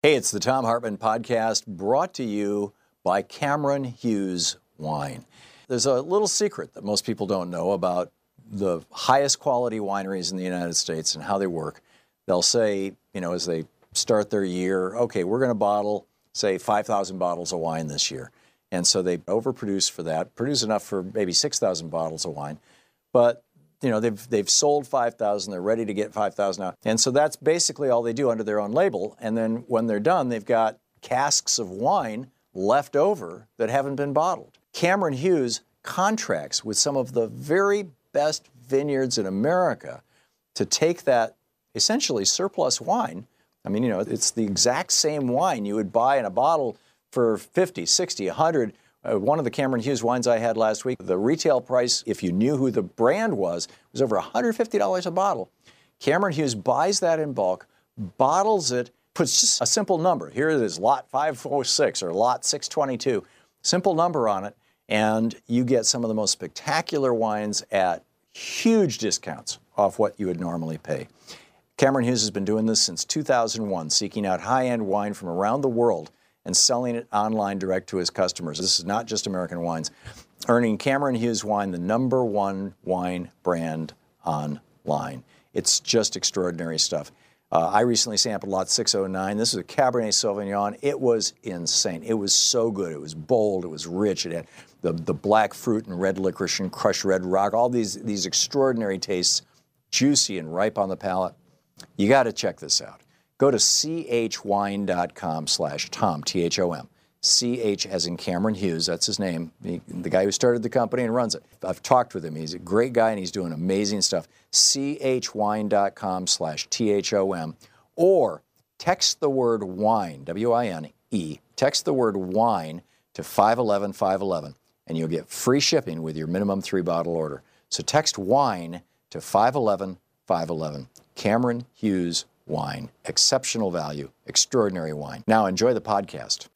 Hey, it's the Thom Hartmann podcast brought to you by Cameron Hughes Wine. There's a little secret that most people don't know about the highest quality wineries in the United States and how they work. They'll say, you know, as they start their year, okay, we're going to bottle, say, 5,000 bottles of wine this year. And so they overproduce for that, produce enough for maybe 6,000 bottles of wine. But you know they've they've sold 5000 they're ready to get 5000 out. And so that's basically all they do under their own label. And then when they're done they've got casks of wine left over that haven't been bottled. Cameron hughes contracts with some of the very best vineyards in america to take that essentially surplus wine. I mean you know it's the exact same wine you would buy in a bottle for 50 60 100 uh, one of the Cameron Hughes wines I had last week, the retail price, if you knew who the brand was, was over $150 a bottle. Cameron Hughes buys that in bulk, bottles it, puts just a simple number. Here it is, lot 506 or lot 622. Simple number on it, and you get some of the most spectacular wines at huge discounts off what you would normally pay. Cameron Hughes has been doing this since 2001, seeking out high end wine from around the world and selling it online direct to his customers. This is not just American wines. Earning Cameron Hughes Wine the number one wine brand online. It's just extraordinary stuff. Uh, I recently sampled Lot 609. This is a Cabernet Sauvignon. It was insane. It was so good. It was bold. It was rich. It had the, the black fruit and red licorice and crushed red rock. All these these extraordinary tastes, juicy and ripe on the palate. You got to check this out. Go to chwine.com slash Thom, T H O M. CH as in Cameron Hughes, that's his name, the, the, guy who started the company and runs it. I've talked with him. He's a great guy and he's doing amazing stuff. chwine.com slash T-H-O-M or text the word wine, W-I-N-E, text the word wine to 511 511 and you'll get free shipping with your minimum three bottle order. So text wine to 511 511. Cameron Hughes wine. Exceptional value, extraordinary wine. Now enjoy the podcast.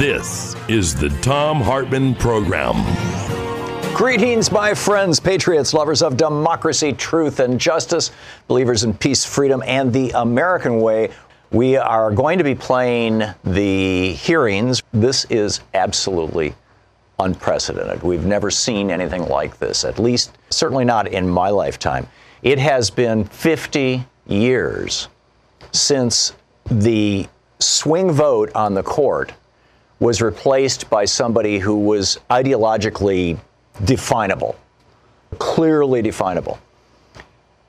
This is the Thom Hartmann Program. Greetings, my friends, patriots, lovers of democracy, truth, and justice, believers in peace, freedom, and the American way. We are going to be playing the hearings. This is absolutely unprecedented. We've never seen anything like this, at least, certainly not in my lifetime. It has been 50 years since the swing vote on the court was replaced by somebody who was ideologically definable, clearly definable.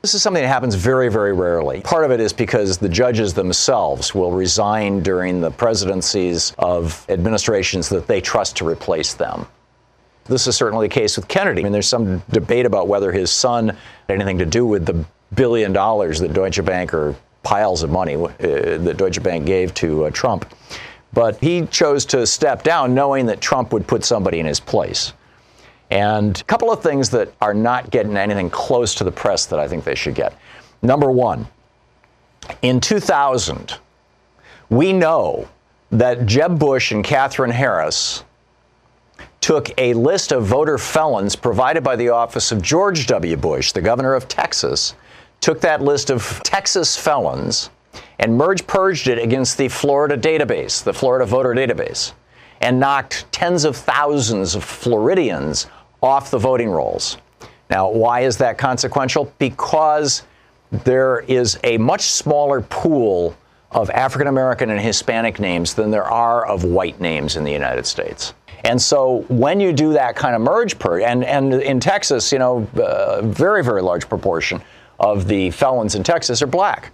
This is something that happens very, very rarely. Part of it is because the judges themselves will resign during the presidencies of administrations that they trust to replace them. This is certainly the case with Kennedy. I mean, there's some debate about whether his son had anything to do with the billion dollars that Deutsche Bank or piles of money uh, that Deutsche Bank gave to uh, Trump. But he chose to step down knowing that Trump would put somebody in his place. And a couple of things that are not getting anything close to the press that I think they should get. Number one, in 2000, we know that Jeb Bush and Katherine Harris took a list of voter felons provided by the office of George W. Bush, the governor of Texas, took that list of Texas felons and merged purged it against the Florida database, the Florida voter database, and knocked tens of thousands of Floridians off the voting rolls. Now, why is that consequential? Because there is a much smaller pool of African American and Hispanic names than there are of white names in the United States. And so when you do that kind of merge purge, and, and in Texas, you know, a very, very large proportion of the felons in Texas are black.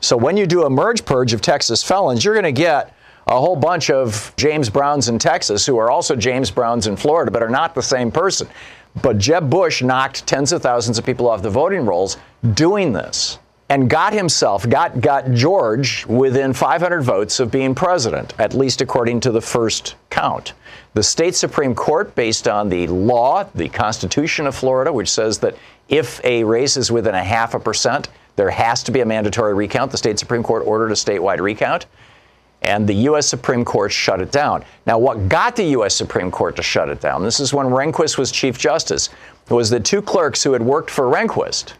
So when you do a merge purge of Texas felons, you're going to get a whole bunch of James Browns in Texas who are also James Browns in Florida, but are not the same person. But Jeb Bush knocked tens of thousands of people off the voting rolls doing this and got himself, got, got George within 500 votes of being president, at least according to the first count. The state Supreme Court, based on the law, the Constitution of Florida, which says that if a race is within a half a percent, there has to be a mandatory recount. The state Supreme Court ordered a statewide recount, and the U.S. Supreme Court shut it down. Now, what got the U.S. Supreme Court to shut it down, this is when Rehnquist was Chief Justice, It was the two clerks who had worked for Rehnquist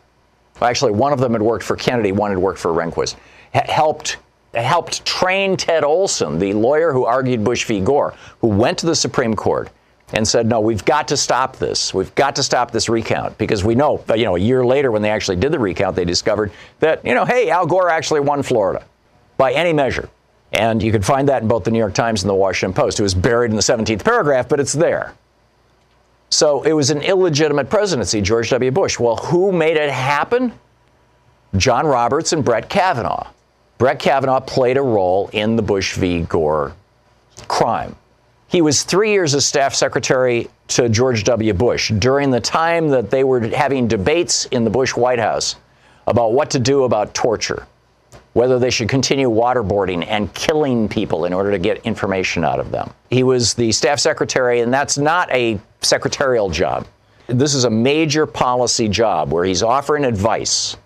actually, one of them had worked for Kennedy, one had worked for Rehnquist, helped helped train Ted Olson, the lawyer who argued Bush v. Gore, who went to the Supreme Court and said, "No, we've got to stop this. We've got to stop this recount because we know, you know, a year later when they actually did the recount, they discovered that, you know, hey, Al Gore actually won Florida by any measure." And you can find that in both the New York Times and the Washington Post. It was buried in the 17th paragraph, but it's there. So it was an illegitimate presidency, George W. Bush. Well, who made it happen? John Roberts and Brett Kavanaugh. Brett Kavanaugh played a role in the Bush v. Gore crime. He was three years as staff secretary to George W. Bush during the time that they were having debates in the Bush White House about what to do about torture whether they should continue waterboarding and killing people in order to get information out of them. He was the staff secretary, and that's not a secretarial job. This is a major policy job where he's offering advice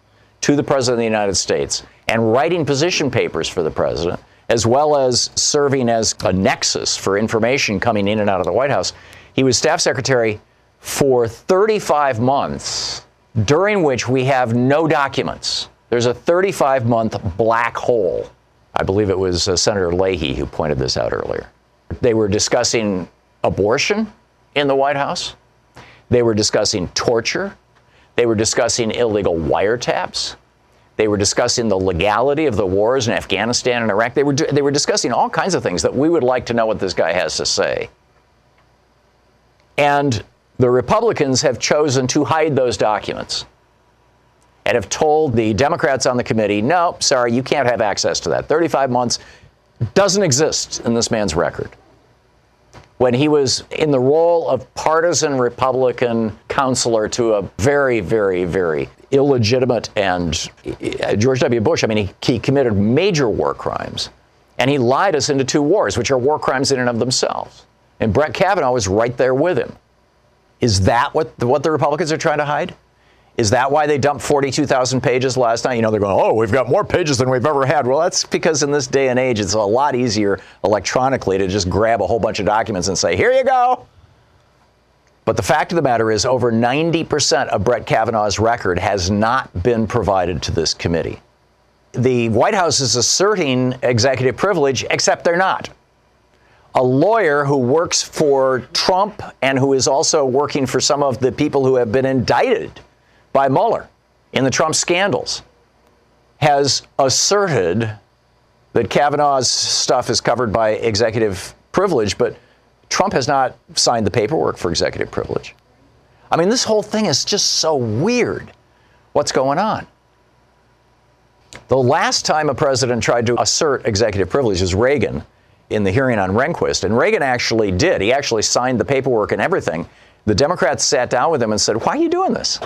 to the President of the United States and writing position papers for the President, as well as serving as a nexus for information coming in and out of the White House. He was staff secretary for 35 months, during which we have no documents there's a 35 month black hole. I believe it was uh, Senator Leahy who pointed this out earlier. They were discussing abortion in the White House. They were discussing torture. They were discussing illegal wiretaps. They were discussing the legality of the wars in Afghanistan and Iraq. They were, they were discussing all kinds of things that we would like to know what this guy has to say. And the Republicans have chosen to hide those documents and have told the Democrats on the committee, no, sorry, you can't have access to that. 35 months doesn't exist in this man's record. When he was in the role of partisan Republican counselor to a very, very, very illegitimate and uh, George W. Bush, I mean, he, he committed major war crimes. And he lied us into two wars, which are war crimes in and of themselves. And Brett Kavanaugh was right there with him. Is that what the, what the Republicans are trying to hide? Is that why they dumped 42,000 pages last night? You know, they're going, oh, we've got more pages than we've ever had. Well, that's because in this day and age, it's a lot easier electronically to just grab a whole bunch of documents and say, here you go. But the fact of the matter is, over 90% of Brett Kavanaugh's record has not been provided to this committee. The White House is asserting executive privilege, except they're not. A lawyer who works for Trump and who is also working for some of the people who have been indicted by Mueller in the Trump scandals has asserted that Kavanaugh's stuff is covered by executive privilege, but Trump has not signed the paperwork for executive privilege. I mean, this whole thing is just so weird. What's going on? The last time a president tried to assert executive privilege was Reagan in the hearing on Rehnquist, and Reagan actually did. He actually signed the paperwork and everything. The Democrats sat down with him and said, Why are you doing this?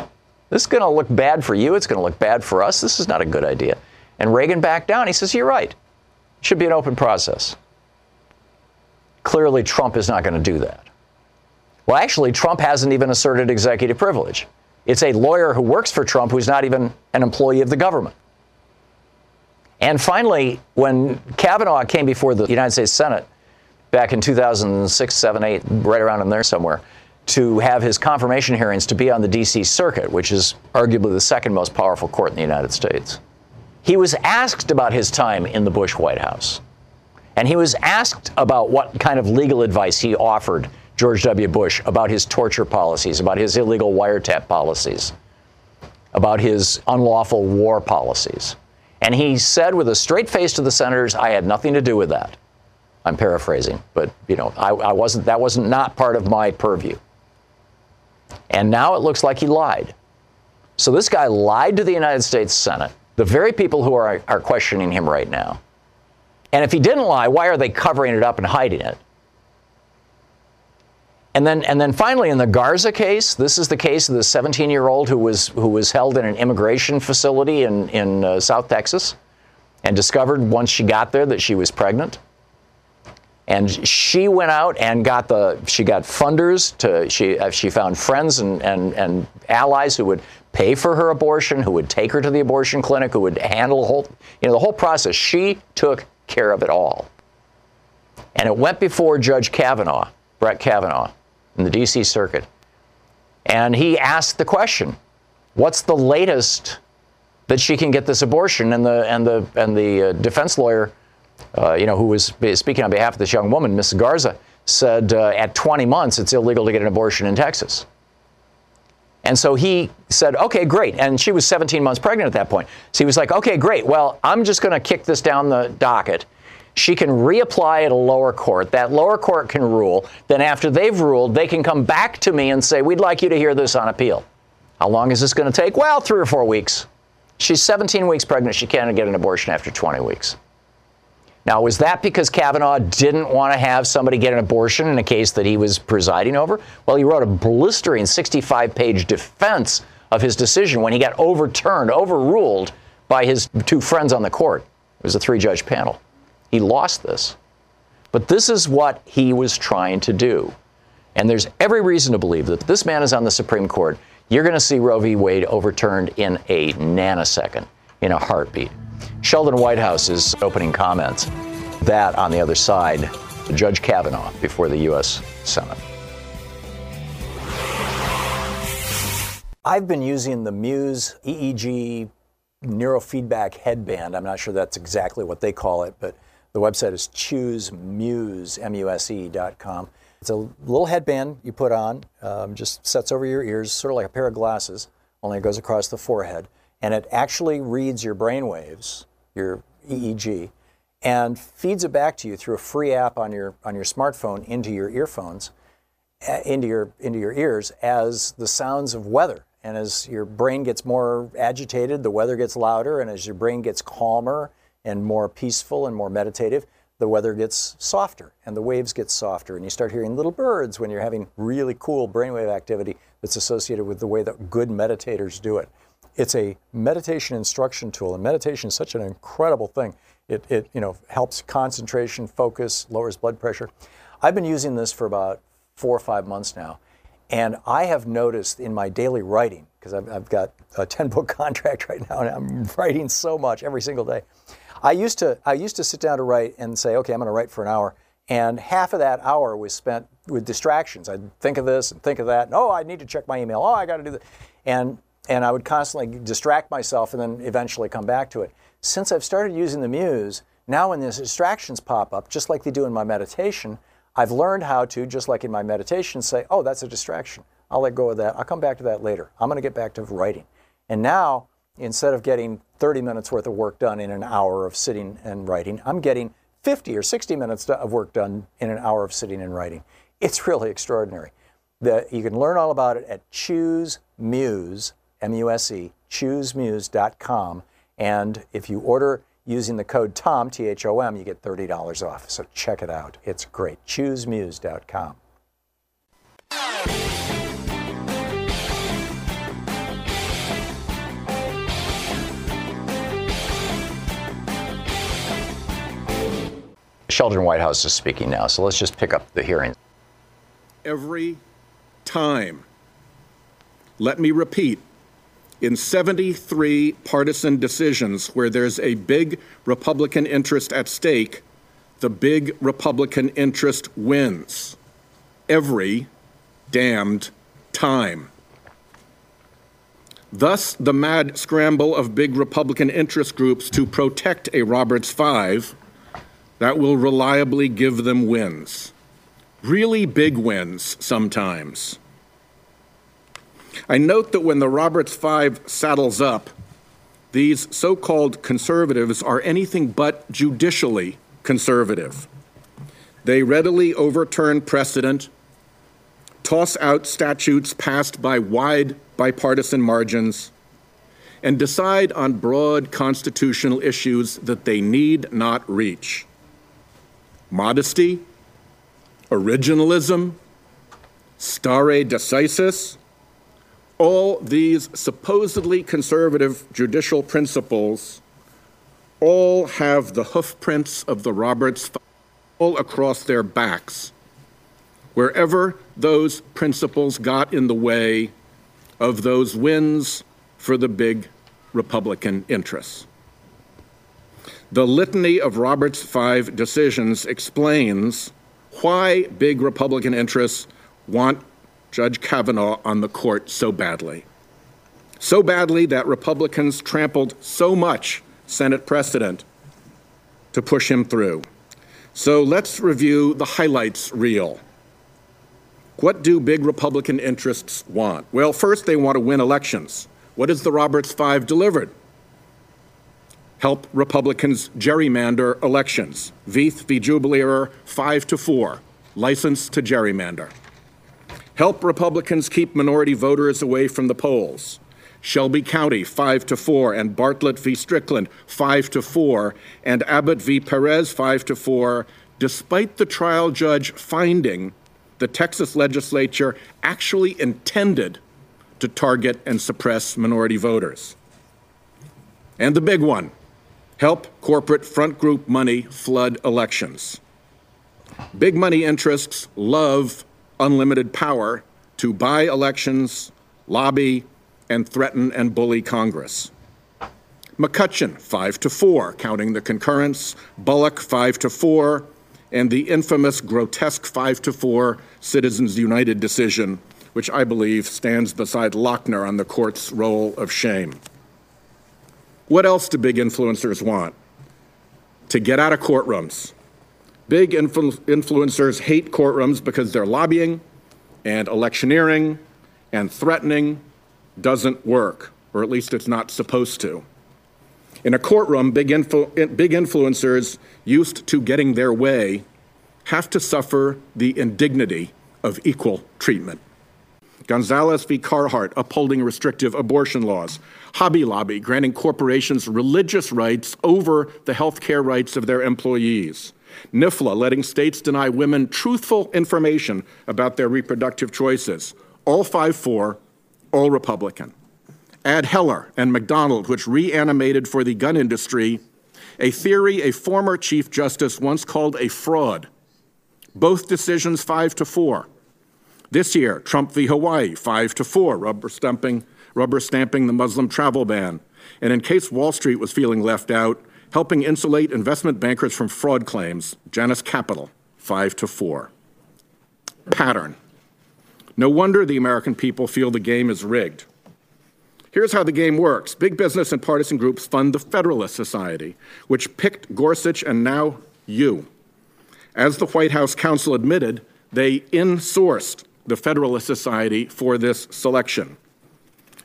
This is going to look bad for you. It's going to look bad for us. This is not a good idea. And Reagan backed down. He says, You're right. It should be an open process. Clearly, Trump is not going to do that. Well, actually, Trump hasn't even asserted executive privilege. It's a lawyer who works for Trump who's not even an employee of the government. And finally, when Kavanaugh came before the United States Senate back in 2006, 7, 8, right around in there somewhere, to have his confirmation hearings to be on the D.C. Circuit, which is arguably the second most powerful court in the United States. He was asked about his time in the Bush White House. And he was asked about what kind of legal advice he offered George W. Bush about his torture policies, about his illegal wiretap policies, about his unlawful war policies. And he said with a straight face to the senators, I had nothing to do with that. I'm paraphrasing, but you know, I, I wasn't that wasn't not part of my purview. And now it looks like he lied. So this guy lied to the United States Senate, the very people who are, are questioning him right now. And if he didn't lie, why are they covering it up and hiding it? And then, and then finally, in the Garza case, this is the case of the 17 year old who was, who was held in an immigration facility in, in uh, South Texas and discovered once she got there that she was pregnant. And she went out and got the, she got funders to, she, uh, she found friends and, and, and allies who would pay for her abortion, who would take her to the abortion clinic, who would handle the whole, you know, the whole process. She took care of it all. And it went before Judge Kavanaugh, Brett Kavanaugh in the D.C. Circuit. And he asked the question What's the latest that she can get this abortion? And the, and the, and the uh, defense lawyer, uh, you know, who was speaking on behalf of this young woman, Miss Garza, said uh, at 20 months it's illegal to get an abortion in Texas. And so he said, okay, great. And she was 17 months pregnant at that point. So he was like, okay, great. Well, I'm just going to kick this down the docket she can reapply at a lower court. That lower court can rule. Then, after they've ruled, they can come back to me and say, We'd like you to hear this on appeal. How long is this going to take? Well, three or four weeks. She's 17 weeks pregnant. She can't get an abortion after 20 weeks. Now, was that because Kavanaugh didn't want to have somebody get an abortion in a case that he was presiding over? Well, he wrote a blistering 65 page defense of his decision when he got overturned, overruled by his two friends on the court. It was a three judge panel. He lost this. But this is what he was trying to do. And there's every reason to believe that this man is on the Supreme Court. You're going to see Roe v. Wade overturned in a nanosecond, in a heartbeat. Sheldon Whitehouse's opening comments. That on the other side, Judge Kavanaugh before the U.S. Senate. I've been using the Muse EEG neurofeedback headband. I'm not sure that's exactly what they call it, but the website is choosemuse, M-U-S-E.com. It's a little headband you put on, um, just sets over your ears, sort of like a pair of glasses, only it goes across the forehead. And it actually reads your brain waves, your EEG, and feeds it back to you through a free app on your, on your smartphone into your earphones, uh, into, your, into your ears as the sounds of weather. And as your brain gets more agitated, the weather gets louder. And as your brain gets calmer, and more peaceful and more meditative, the weather gets softer and the waves get softer. And you start hearing little birds when you're having really cool brainwave activity that's associated with the way that good meditators do it. It's a meditation instruction tool, and meditation is such an incredible thing. It, it you know, helps concentration, focus, lowers blood pressure. I've been using this for about four or five months now, and I have noticed in my daily writing, because I've, I've got a 10 book contract right now, and I'm writing so much every single day. I used to I used to sit down to write and say, okay, I'm going to write for an hour, and half of that hour was spent with distractions. I'd think of this and think of that. And, oh, I need to check my email. Oh, I got to do that, and and I would constantly distract myself and then eventually come back to it. Since I've started using the Muse, now when these distractions pop up, just like they do in my meditation, I've learned how to, just like in my meditation, say, oh, that's a distraction. I'll let go of that. I'll come back to that later. I'm going to get back to writing. And now instead of getting 30 minutes worth of work done in an hour of sitting and writing, I'm getting 50 or 60 minutes of work done in an hour of sitting and writing. It's really extraordinary. The, you can learn all about it at Choose Muse, M-U-S-E, choosemuse.com. And if you order using the code TOM, T-H-O-M, you get $30 off. So check it out. It's great. Choosemuse.com. Sheldon Whitehouse is speaking now, so let's just pick up the hearing. Every time, let me repeat, in 73 partisan decisions where there's a big Republican interest at stake, the big Republican interest wins. Every damned time. Thus, the mad scramble of big Republican interest groups to protect a Roberts 5 that will reliably give them wins. really big wins sometimes. I note that when the Roberts Five saddles up, these so called conservatives are anything but judicially conservative. They readily overturn precedent, toss out statutes passed by wide bipartisan margins, and decide on broad constitutional issues that they need not reach. Modesty, originalism, stare decisis, all these supposedly conservative judicial principles all have the hoofprints of the Roberts all across their backs. Wherever those principles got in the way of those wins for the big Republican interests. The litany of Roberts' five decisions explains why big Republican interests want Judge Kavanaugh on the court so badly. So badly that Republicans trampled so much Senate precedent to push him through. So let's review the highlights reel. What do big Republican interests want? Well, first, they want to win elections. What has the Roberts Five delivered? Help Republicans gerrymander elections. Veith v. Jubelirer, 5 to 4. License to gerrymander. Help Republicans keep minority voters away from the polls. Shelby County 5 to 4 and Bartlett v Strickland 5 to 4 and Abbott v Perez 5 to 4 despite the trial judge finding the Texas legislature actually intended to target and suppress minority voters. And the big one, help corporate front group money flood elections. Big money interests love unlimited power to buy elections, lobby, and threaten and bully Congress. McCutcheon, 5 to 4, counting the concurrence, Bullock, 5 to 4, and the infamous grotesque 5 to 4 Citizens United decision, which I believe stands beside Lochner on the court's roll of shame. What else do big influencers want? To get out of courtrooms, Big influ- influencers hate courtrooms because their lobbying and electioneering and threatening doesn't work, or at least it's not supposed to. In a courtroom, big, influ- big influencers used to getting their way have to suffer the indignity of equal treatment. Gonzales v. Carhart upholding restrictive abortion laws. Hobby Lobby granting corporations religious rights over the health care rights of their employees. NIFLA letting states deny women truthful information about their reproductive choices. All 5 4, all Republican. Add Heller and McDonald, which reanimated for the gun industry a theory a former Chief Justice once called a fraud. Both decisions 5 to 4. This year, Trump v. Hawaii, 5 to 4, rubber stamping, rubber stamping the Muslim travel ban. And in case Wall Street was feeling left out, helping insulate investment bankers from fraud claims, Janus Capital, 5 to 4. Pattern. No wonder the American people feel the game is rigged. Here's how the game works big business and partisan groups fund the Federalist Society, which picked Gorsuch and now you. As the White House counsel admitted, they insourced the Federalist Society for this selection.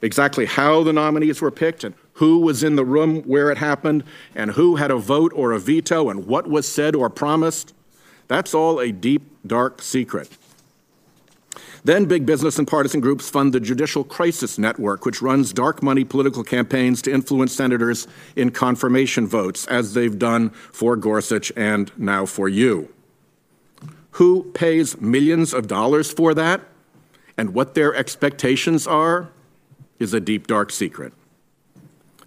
Exactly how the nominees were picked and who was in the room where it happened, and who had a vote or a veto, and what was said or promised. That's all a deep, dark secret. Then big business and partisan groups fund the Judicial Crisis Network, which runs dark money political campaigns to influence senators in confirmation votes, as they've done for Gorsuch and now for you. Who pays millions of dollars for that and what their expectations are is a deep, dark secret.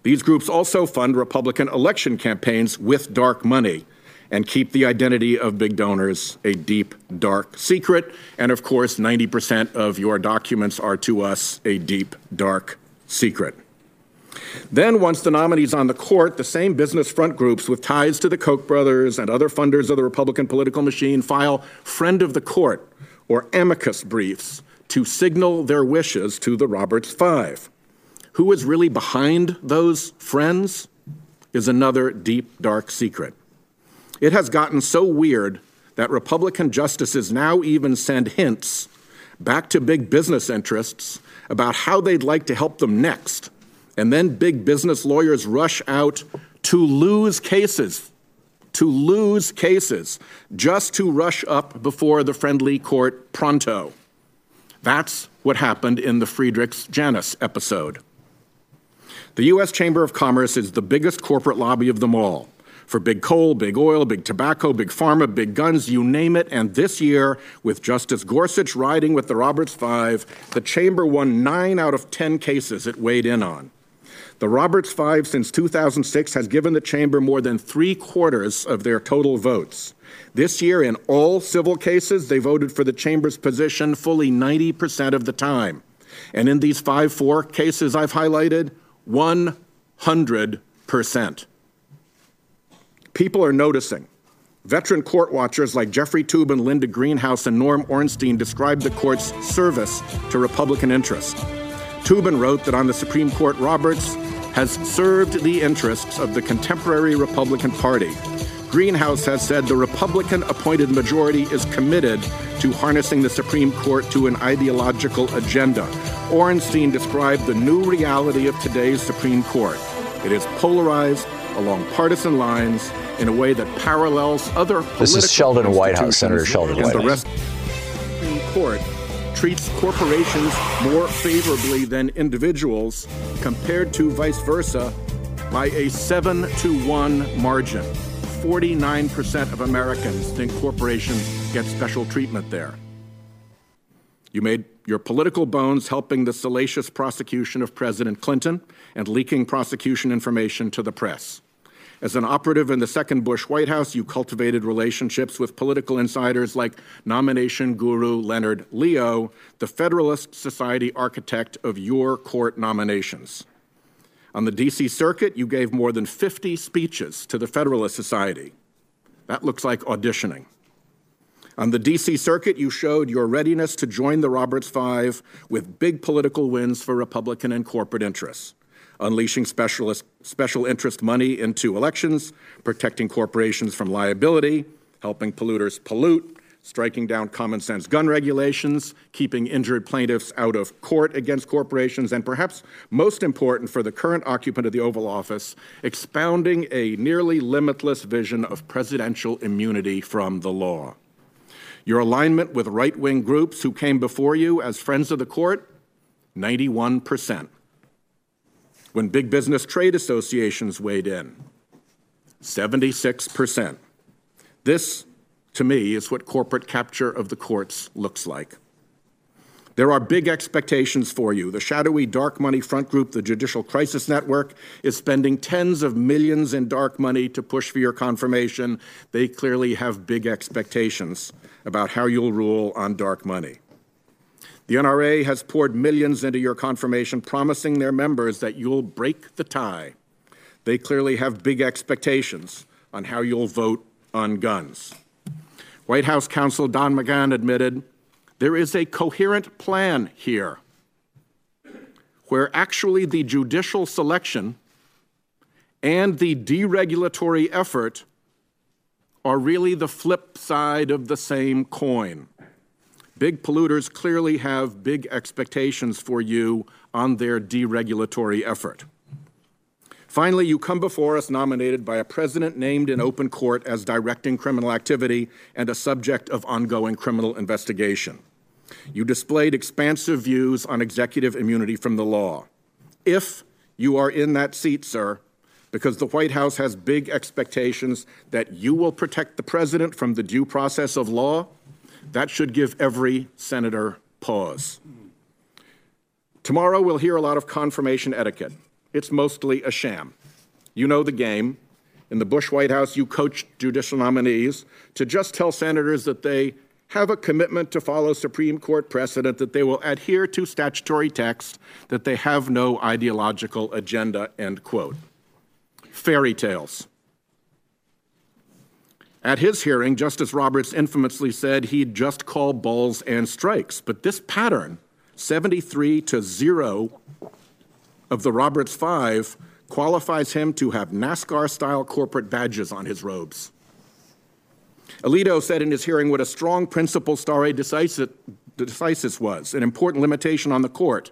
These groups also fund Republican election campaigns with dark money and keep the identity of big donors a deep, dark secret. And of course, 90% of your documents are to us a deep, dark secret. Then, once the nominee's on the court, the same business front groups with ties to the Koch brothers and other funders of the Republican political machine file friend of the court or amicus briefs to signal their wishes to the Roberts Five. Who is really behind those friends is another deep, dark secret. It has gotten so weird that Republican justices now even send hints back to big business interests about how they'd like to help them next. And then big business lawyers rush out to lose cases, to lose cases, just to rush up before the friendly court pronto. That's what happened in the Friedrichs Janus episode. The U.S. Chamber of Commerce is the biggest corporate lobby of them all for big coal, big oil, big tobacco, big pharma, big guns, you name it. And this year, with Justice Gorsuch riding with the Roberts Five, the chamber won nine out of 10 cases it weighed in on. The Roberts Five since 2006 has given the chamber more than three quarters of their total votes. This year, in all civil cases, they voted for the chamber's position fully 90% of the time. And in these 5 4 cases I've highlighted, 100%. People are noticing. Veteran court watchers like Jeffrey Toobin, Linda Greenhouse, and Norm Ornstein described the court's service to Republican interests. Toobin wrote that on the Supreme Court, Roberts has served the interests of the contemporary Republican Party. Greenhouse has said the Republican appointed majority is committed to harnessing the Supreme Court to an ideological agenda. Ornstein described the new reality of today's Supreme Court. It is polarized along partisan lines in a way that parallels other This is Sheldon Whitehouse, Senator Sheldon Whitehouse. The rest the Supreme Court treats corporations more favorably than individuals compared to vice versa by a 7 to 1 margin. 49% of Americans think corporations get special treatment there. You made your political bones helping the salacious prosecution of President Clinton and leaking prosecution information to the press. As an operative in the second Bush White House, you cultivated relationships with political insiders like nomination guru Leonard Leo, the Federalist Society architect of your court nominations. On the DC Circuit, you gave more than 50 speeches to the Federalist Society. That looks like auditioning. On the DC Circuit, you showed your readiness to join the Roberts Five with big political wins for Republican and corporate interests unleashing special interest money into elections, protecting corporations from liability, helping polluters pollute, striking down common sense gun regulations, keeping injured plaintiffs out of court against corporations, and perhaps most important for the current occupant of the Oval Office, expounding a nearly limitless vision of presidential immunity from the law. Your alignment with right wing groups who came before you as friends of the court 91% when big business trade associations weighed in 76%. This, to me, is what corporate capture of the courts looks like. There are big expectations for you. The shadowy dark money front group, the Judicial Crisis Network, is spending tens of millions in dark money to push for your confirmation. They clearly have big expectations about how you'll rule on dark money. The NRA has poured millions into your confirmation, promising their members that you'll break the tie. They clearly have big expectations on how you'll vote on guns. White House counsel Don McGahn admitted there is a coherent plan here where actually the judicial selection and the deregulatory effort are really the flip side of the same coin. Big polluters clearly have big expectations for you on their deregulatory effort. Finally, you come before us nominated by a president named in open court as directing criminal activity and a subject of ongoing criminal investigation. You displayed expansive views on executive immunity from the law. If you are in that seat, sir, because the White House has big expectations that you will protect the president from the due process of law, that should give every senator pause. Tomorrow, we'll hear a lot of confirmation etiquette. It's mostly a sham. You know the game. In the Bush White House, you coached judicial nominees to just tell senators that they have a commitment to follow Supreme Court precedent, that they will adhere to statutory text, that they have no ideological agenda, end quote. Fairy tales. At his hearing, Justice Roberts infamously said he'd just call balls and strikes. But this pattern, 73 to 0 of the Roberts Five, qualifies him to have NASCAR style corporate badges on his robes. Alito said in his hearing what a strong principle stare decisis was, an important limitation on the court.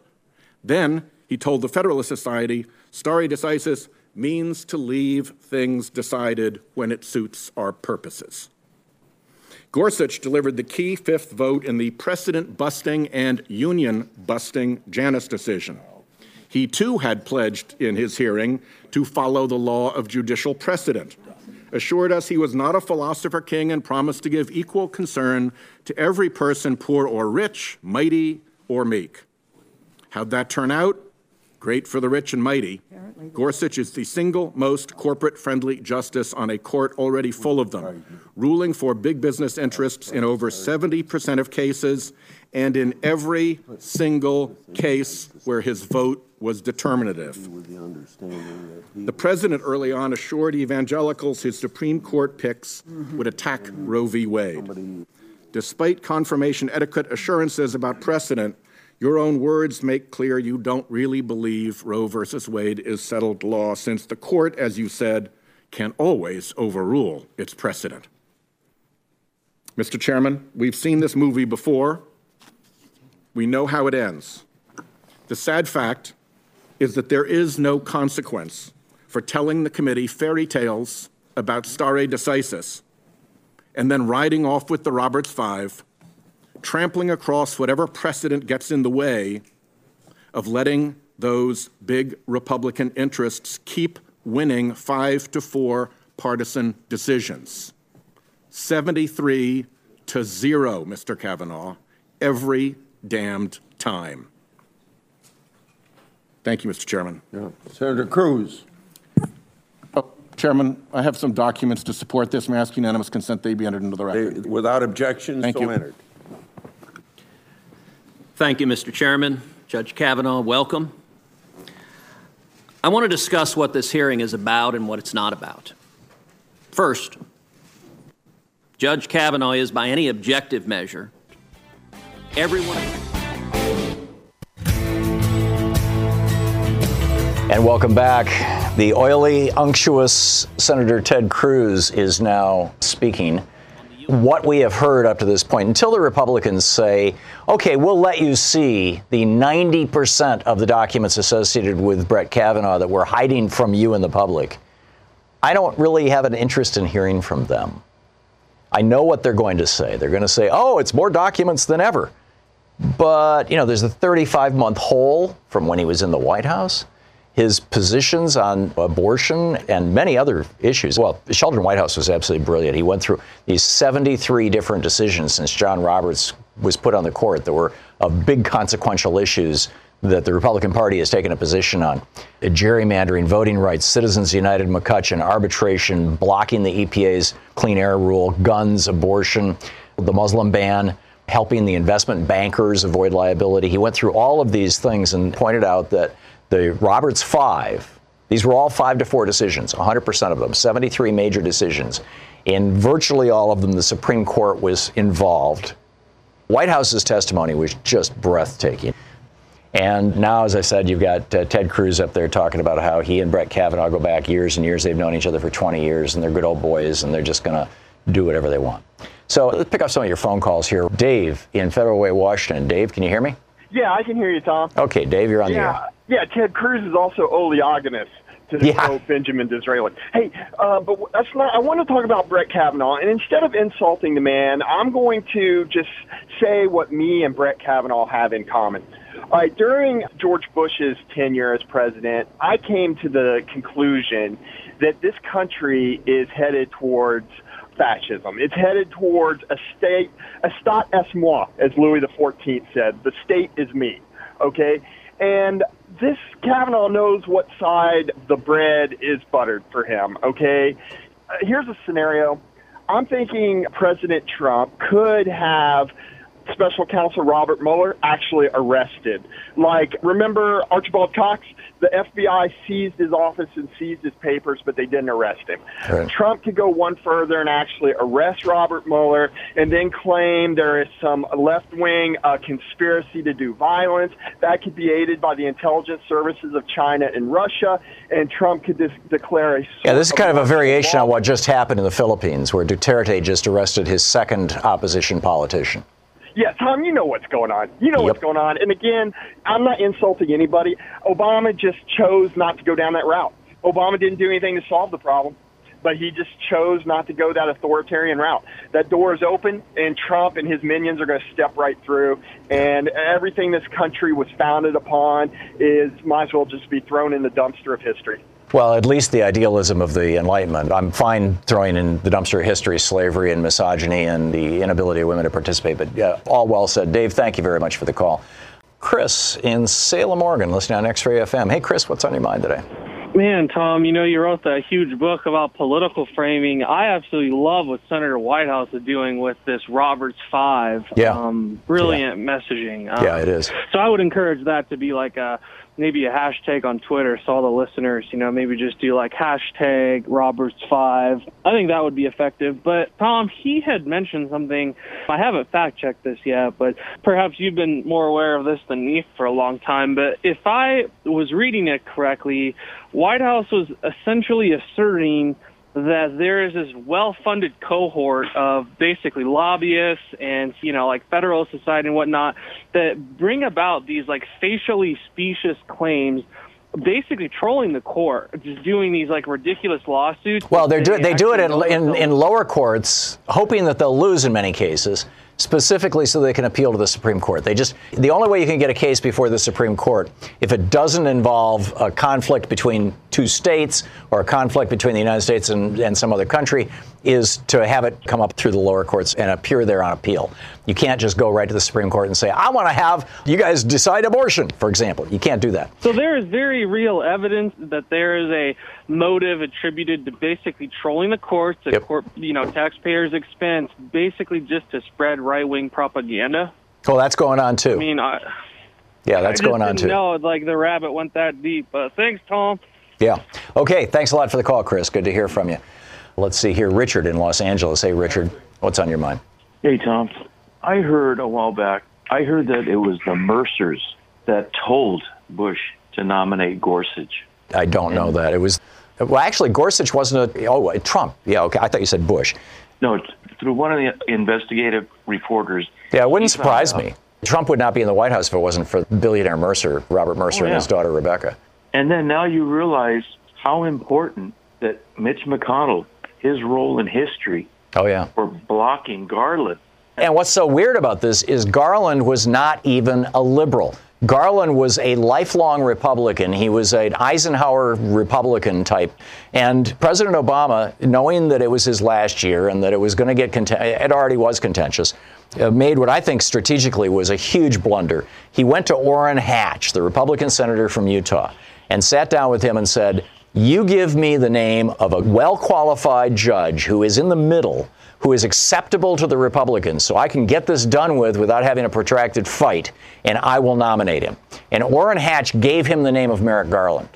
Then he told the Federalist Society stare decisis means to leave things decided when it suits our purposes. Gorsuch delivered the key fifth vote in the precedent busting and union busting Janus decision. He too had pledged in his hearing to follow the law of judicial precedent, assured us he was not a philosopher king, and promised to give equal concern to every person, poor or rich, mighty or meek. How'd that turn out? Great for the rich and mighty. Gorsuch is the single most corporate friendly justice on a court already full of them, ruling for big business interests in over 70% of cases and in every single case where his vote was determinative. The president early on assured evangelicals his Supreme Court picks would attack Roe v. Wade. Despite confirmation etiquette assurances about precedent, your own words make clear you don't really believe Roe versus Wade is settled law, since the court, as you said, can always overrule its precedent. Mr. Chairman, we've seen this movie before. We know how it ends. The sad fact is that there is no consequence for telling the committee fairy tales about stare decisis and then riding off with the Roberts Five trampling across whatever precedent gets in the way of letting those big Republican interests keep winning five to four partisan decisions. 73 to zero, Mr. Kavanaugh, every damned time. Thank you, Mr. Chairman. Yeah. Senator Cruz. Oh, Chairman, I have some documents to support this. May I ask unanimous consent they be entered into the record? They, without objection, Thank so you. entered. Thank you, Mr. Chairman. Judge Kavanaugh, welcome. I want to discuss what this hearing is about and what it's not about. First, Judge Kavanaugh is, by any objective measure, everyone. And welcome back. The oily, unctuous Senator Ted Cruz is now speaking. What we have heard up to this point, until the Republicans say, okay, we'll let you see the 90% of the documents associated with Brett Kavanaugh that we're hiding from you and the public, I don't really have an interest in hearing from them. I know what they're going to say. They're going to say, oh, it's more documents than ever. But, you know, there's a 35 month hole from when he was in the White House. His positions on abortion and many other issues. Well, Sheldon Whitehouse was absolutely brilliant. He went through these 73 different decisions since John Roberts was put on the court that were of big consequential issues that the Republican Party has taken a position on. Gerrymandering, voting rights, Citizens United, McCutcheon, arbitration, blocking the EPA's clean air rule, guns, abortion, the Muslim ban, helping the investment bankers avoid liability. He went through all of these things and pointed out that the Roberts Five, these were all five to four decisions, 100% of them, 73 major decisions. In virtually all of them, the Supreme Court was involved. White House's testimony was just breathtaking. And now, as I said, you've got uh, Ted Cruz up there talking about how he and Brett Kavanaugh go back years and years. They've known each other for 20 years, and they're good old boys, and they're just going to do whatever they want. So let's pick up some of your phone calls here. Dave in Federal Way, Washington. Dave, can you hear me? Yeah, I can hear you, Thom. Okay, Dave, you're on the Yeah, air. Yeah. Ted Cruz is also oleaginous to the Yeah. Benjamin Disraeli. Hey, uh, but that's not. I want to talk about Brett Kavanaugh, and instead of insulting the man, I'm going to just say what me and Brett Kavanaugh have in common. All right, during George Bush's tenure as president, I came to the conclusion that this country is headed towards fascism. It's headed towards a state, a stat es moi, as Louis XIV said. The state is me. Okay, and this Kavanaugh knows what side the bread is buttered for him. Okay, uh, here's a scenario. I'm thinking President Trump could have special counsel Robert Mueller actually arrested. Like, remember Archibald Cox? The FBI seized his office and seized his papers, but they didn't arrest him. Right. Trump could go one further and actually arrest Robert Mueller and then claim there is some left wing uh, conspiracy to do violence. That could be aided by the intelligence services of China and Russia, and Trump could dis- declare a. Yeah, this is kind of a variation law. on what just happened in the Philippines, where Duterte just arrested his second opposition politician. Yeah, Thom, you know what's going on. You know Yep. what's going on. And again, I'm not insulting anybody. Obama just chose not to go down that route. Obama didn't do anything to solve the problem, but he just chose not to go that authoritarian route. That door is open, and Trump and his minions are going to step right through. And everything this country was founded upon is might as well just be thrown in the dumpster of history. Well, at least the idealism of the Enlightenment. I'm fine throwing in the dumpster of history, slavery, and misogyny, and the inability of women to participate. But yeah, all well said. Dave, thank you very much for the call. Chris in Salem, Oregon, listening on X Ray FM. Hey, Chris, what's on your mind today? Man, Thom, you know, you wrote that huge book about political framing. I absolutely love what Senator Whitehouse is doing with this Roberts Five. Yeah. Um, brilliant messaging. Um, Yeah, it is. So I would encourage that to be like a maybe a hashtag on Twitter. So all the listeners, you know, maybe just do like hashtag Roberts Five. I think that would be effective. But Thom, he had mentioned something. I haven't fact checked this yet, but perhaps you've been more aware of this than me for a long time. But if I was reading it correctly, Whitehouse was essentially asserting that there is this well-funded cohort of basically lobbyists and you know like Federal Society and whatnot that bring about these like facially specious claims, basically trolling the court, just doing these like ridiculous lawsuits. Well, they're do, They they do it in, in, in lower courts, hoping that they'll lose in many cases, specifically so they can appeal to the Supreme Court. They just the only way you can get a case before the Supreme Court if it doesn't involve a conflict between two states or a conflict between the United States and, and some other country is to have it come up through the lower courts and appear there on appeal. You can't just go right to the Supreme Court and say, I want to have you guys decide abortion, for example. You can't do that. So there is very real evidence that there is a motive attributed to basically trolling the courts at Yep. court, you know, taxpayers' expense, basically just to spread right-wing propaganda. Well, that's going on too. I mean, I, yeah, that's I going on too. No, like the rabbit went that deep. Uh, thanks, Thom. Yeah. Okay. Thanks a lot for the call, Chris. Good to hear from you. Let's see here. Richard in Los Angeles. Hey, Richard, what's on your mind? Hey, Thom. I heard a while back, I heard that it was the Mercers that told Bush to nominate Gorsuch. I don't know that. It was, well, actually, Gorsuch wasn't a, oh, uh, Trump. Yeah, okay. I thought you said Bush. No, it's through one of the investigative reporters. Yeah, it wouldn't surprise me. Trump would not be in the White House if it wasn't for billionaire Mercer, Robert Mercer, Oh, and his daughter Rebecca. And then now you realize how important that Mitch McConnell, his role in history Oh, yeah. for blocking Garland. And what's so weird about this is Garland was not even a liberal. Garland was a lifelong Republican. He was an Eisenhower Republican type. And President Obama, knowing that it was his last year and that it was going to get content- it already was contentious, uh, made what I think strategically was a huge blunder. He went to Orrin Hatch, the Republican senator from Utah, and sat down with him and said, "You give me the name of a well-qualified judge who is in the middle." who is acceptable to the Republicans, so I can get this done with without having a protracted fight, and I will nominate him. And Orrin Hatch gave him the name of Merrick Garland.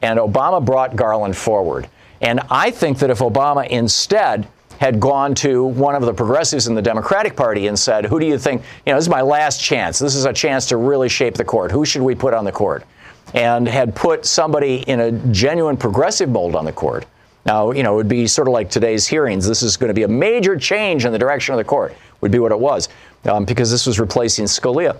And Obama brought Garland forward. And I think that if Obama instead had gone to one of the progressives in the Democratic Party and said, Who do you think, you know, this is my last chance. This is a chance to really shape the court. Who should we put on the court? And had put somebody in a genuine progressive mold on the court. Now, you know, it would be sort of like today's hearings. This is going to be a major change in the direction of the court, would be what it was, um, because this was replacing Scalia.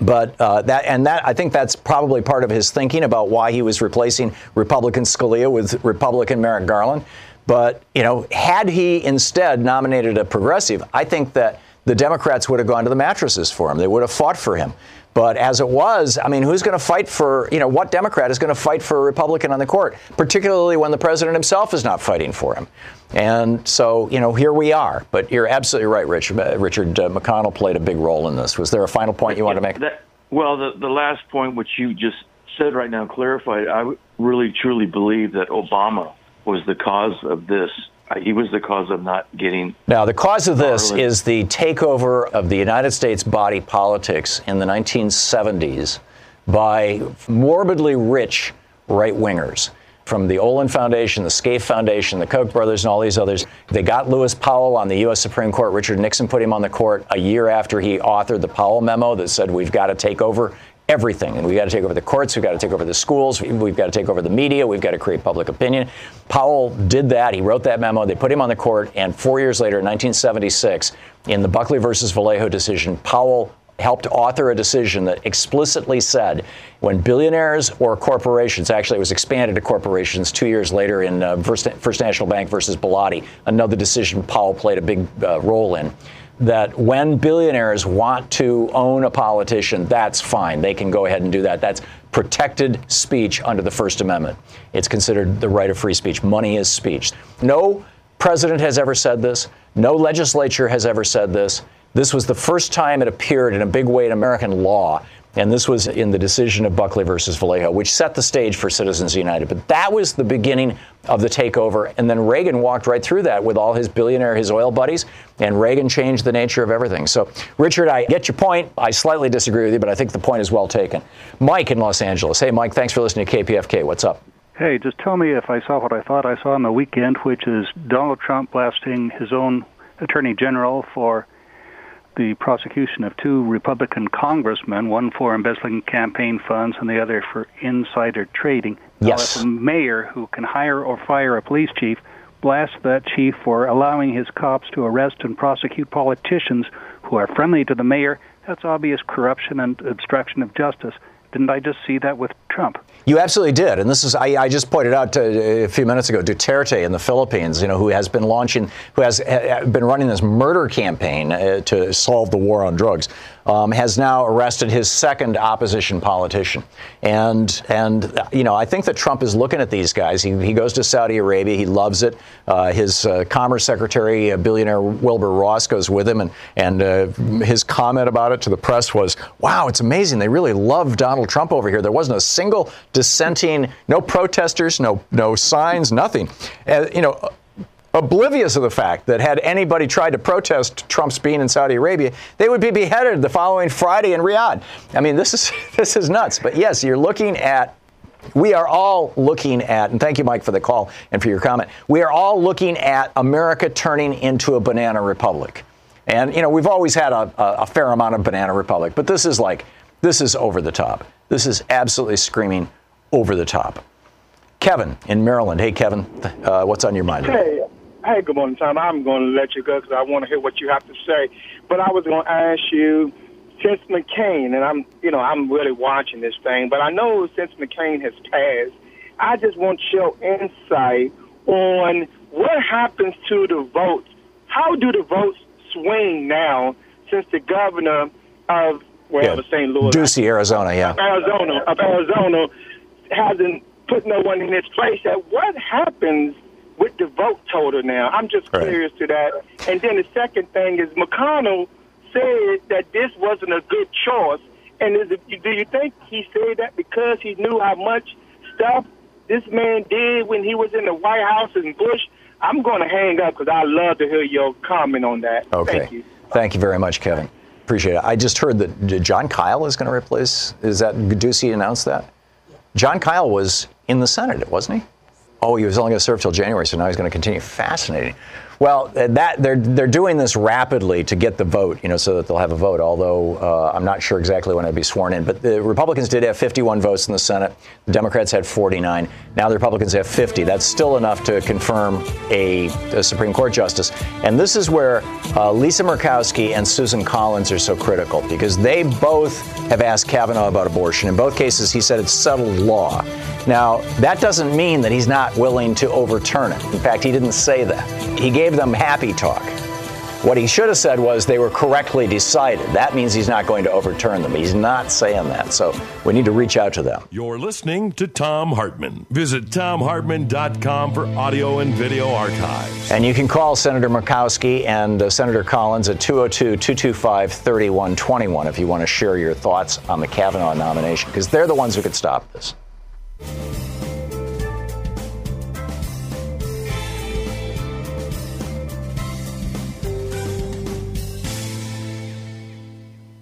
But uh, that and that I think that's probably part of his thinking about why he was replacing Republican Scalia with Republican Merrick Garland. But you know, had he instead nominated a progressive, I think that the Democrats would have gone to the mattresses for him. They would have fought for him. But as it was, I mean, who's going to fight for, you know, what Democrat is going to fight for a Republican on the court, particularly when the president himself is not fighting for him? And so, you know, here we are. But you're absolutely right, Richard. Uh, Richard uh, McConnell played a big role in this. Was there a final point you wanted to make? That, well, the, the last point, which you just said right now, clarified, I really truly believe that Obama was the cause of this Uh, he was the cause of not getting. Now, the cause of this is the takeover of the United States body politics in the 1970s by morbidly rich right wingers. From the Olin Foundation, the Scaife Foundation, the Koch brothers, and all these others. They got Lewis Powell on the U.S. Supreme Court. Richard Nixon put him on the court a year after he authored the Powell memo that said we've got to take over everything. And we've got to take over the courts, we've got to take over the schools, we've got to take over the media, we've got to create public opinion. Powell did that. He wrote that memo. They put him on the court. And four years later, in 1976, in the Buckley versus Valeo decision, Powell helped author a decision that explicitly said when billionaires or corporations, actually it was expanded to corporations two years later in uh, First, First, National Bank versus Bellotti, another decision Powell played a big uh, role in, that when billionaires want to own a politician, that's fine. They can go ahead and do that. That's protected speech under the First Amendment. It's considered the right of free speech. Money is speech. No president has ever said this. No legislature has ever said this. This was the first time it appeared in a big way in American law. And this was in the decision of Buckley versus Valeo, which set the stage for Citizens United. But that was the beginning of the takeover. And then Reagan walked right through that with all his billionaire, his oil buddies. And Reagan changed the nature of everything. So, Richard, I get your point. I slightly disagree with you, but I think the point is well taken. Mike in Los Angeles. Hey, Mike, thanks for listening to KPFK. What's up? Hey, just tell me if I saw what I thought I saw on the weekend, which is Donald Trump blasting his own attorney general for the prosecution of two Republican congressmen, one for embezzling campaign funds and the other for insider trading. Yes. Now, a mayor who can hire or fire a police chief blasts that chief for allowing his cops to arrest and prosecute politicians who are friendly to the mayor, that's obvious corruption and obstruction of justice. Didn't I just see that with Trump? You absolutely did, and this is I, I just pointed out to, a few minutes ago Duterte in the Philippines, you know, who has been launching, who has uh, been running this murder campaign uh, to solve the war on drugs, um, has now arrested his second opposition politician, and and you know I think that Trump is looking at these guys. He, he goes to Saudi Arabia, he loves it. Uh, his uh, Commerce Secretary, uh, billionaire Wilbur Ross, goes with him, and and uh, his comment about it to the press was, "Wow, it's amazing. They really love Donald Trump over here. There wasn't a single dissenting, no protesters, no no signs, nothing. Uh, you know." Oblivious of the fact that had anybody tried to protest Trump's being in Saudi Arabia, they would be beheaded the following Friday in Riyadh. I mean, this is this is nuts. But yes, you're looking at we are all looking at, and thank you, Mike, for the call and for your comment. We are all looking at America turning into a banana republic. And, you know, we've always had a, a, fair amount of banana republic, but this is like, this is over the top. This is absolutely screaming over the top. Kevin in Maryland. Hey, Kevin, uh, what's on your mind? Hey, hey, good morning, Thom. I'm going to let you go because I want to hear what you have to say. But I was going to ask you, since McCain, and I'm, you know, I'm really watching this thing, but I know since McCain has passed, I just want your insight on what happens to the votes. How do the votes swing now since the governor of well, yeah. St. Louis, Ducey, Arizona, yeah, Arizona, of Arizona, hasn't put no one in his place. That what happens with the vote total now? I'm just Right. curious to that. And then the second thing is McConnell said that this wasn't a good choice. And is it, do you think he said that because he knew how much stuff this man did when he was in the White House and Bush? I'm going to hang up because I love to hear your comment on that. Okay. Thank you. Thank you very much, Kevin. Appreciate it. I just heard that Jon Kyl is going to replace. Is that Ducey announced that? Jon Kyl was in the Senate, wasn't he? Oh, he was only going to serve till January, so now he's going to continue. Fascinating. Well, that they're they're doing this rapidly to get the vote, you know, so that they'll have a vote. Although uh, I'm not sure exactly when it'll be sworn in. But the Republicans did have 51 votes in the Senate. The Democrats had 49. Now the Republicans have 50. That's still enough to confirm a, a Supreme Court justice. And this is where uh, Lisa Murkowski and Susan Collins are so critical because they both have asked Kavanaugh about abortion. In both cases, he said it's settled law. Now, that doesn't mean that he's not willing to overturn it. In fact, he didn't say that. He gave them happy talk. What he should have said was they were correctly decided. That means he's not going to overturn them. He's not saying that. So we need to reach out to them. You're listening to Thom Hartmann. Visit thomhartmann.com for audio and video archives. And you can call Senator Murkowski and uh, Senator Collins at 202 225 3121 if you want to share your thoughts on the Kavanaugh nomination, because they're the ones who could stop this.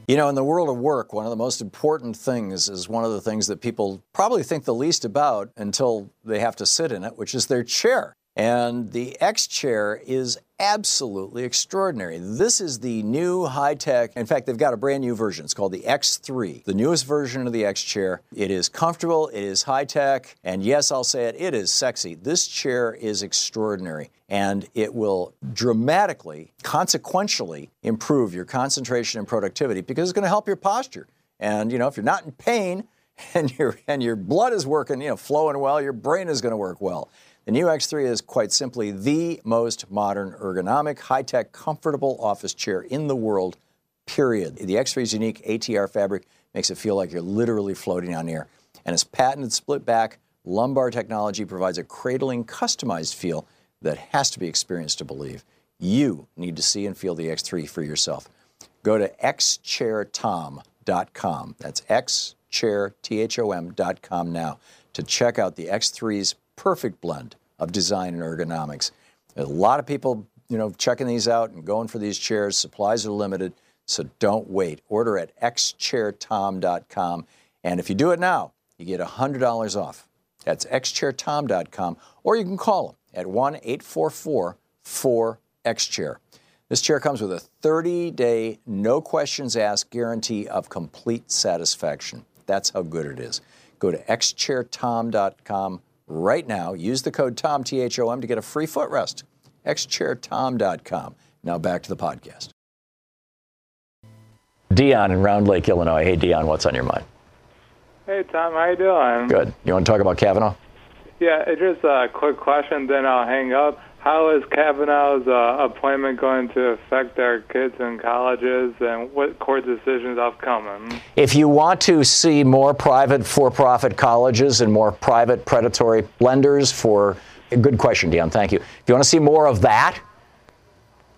You know, in the world of work, one of the most important things is one of the things that people probably think the least about until they have to sit in it, which is their chair. And the X chair is absolutely extraordinary. This is the new high tech. In fact, they've got a brand new version. It's called the X3, the newest version of the X chair. It is comfortable, it is high tech, and yes, I'll say it, it is sexy. This chair is extraordinary and it will dramatically, consequentially improve your concentration and productivity because it's going to help your posture. And you know, if you're not in pain and your and your blood is working, you know, flowing well, your brain is going to work well. The new X3 is quite simply the most modern, ergonomic, high tech, comfortable office chair in the world, period. The X3's unique ATR fabric makes it feel like you're literally floating on air. And its patented split back lumbar technology provides a cradling, customized feel that has to be experienced to believe. You need to see and feel the X3 for yourself. Go to xchairtom.com. That's xchairtom.com now to check out the X3's perfect blend of design and ergonomics. A lot of people, you know, checking these out and going for these chairs. Supplies are limited, so don't wait. Order at xchairtom.com, and if you do it now, you get $100 off. That's xchairtom.com, or you can call them at 1-844-4XChair. This chair comes with a 30-day, no questions asked guarantee of complete satisfaction. That's how good it is. Go to xchairtom.com right now. Use the code TOM, T-H-O-M, to get a free footrest. xchairtom.com. Now back to the podcast. Dion in Round Lake, Illinois. Hey, Dion, what's on your mind? Hey, Thom, how you doing? Good. You want to talk about Kavanaugh? Yeah, it's just a quick question, then I'll hang up. How is Kavanaugh's uh, appointment going to affect our kids in colleges, and what court decisions upcoming? If you want to see more private for-profit colleges and more private predatory lenders for, good question, Dion, thank you. If you want to see more of that,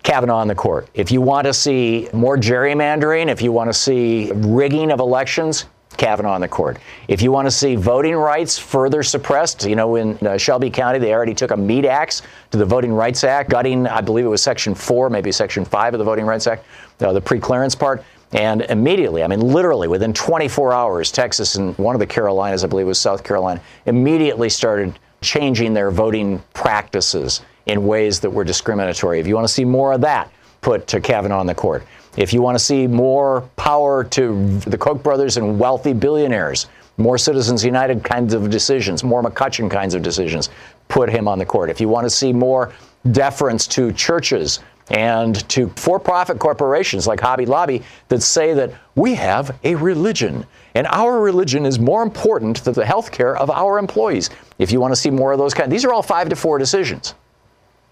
Kavanaugh on the court. If you want to see more gerrymandering, if you want to see rigging of elections, Kavanaugh on the court. If you want to see voting rights further suppressed, you know, in uh, Shelby County, they already took a meat axe to the Voting Rights Act, gutting, I believe it was Section 4, maybe Section 5 of the Voting Rights Act, uh, the pre-clearance part. And immediately, I mean, literally within 24 hours, Texas and one of the Carolinas, I believe was South Carolina, immediately started changing their voting practices in ways that were discriminatory. If you want to see more of that, put to Kavanaugh on the court. If you want to see more power to the Koch brothers and wealthy billionaires, more Citizens United kinds of decisions, more McCutcheon kinds of decisions, put him on the court. If you want to see more deference to churches and to for profit corporations like Hobby Lobby that say that we have a religion and our religion is more important than the health care of our employees. If you want to see more of those kinds, these are all five to four decisions.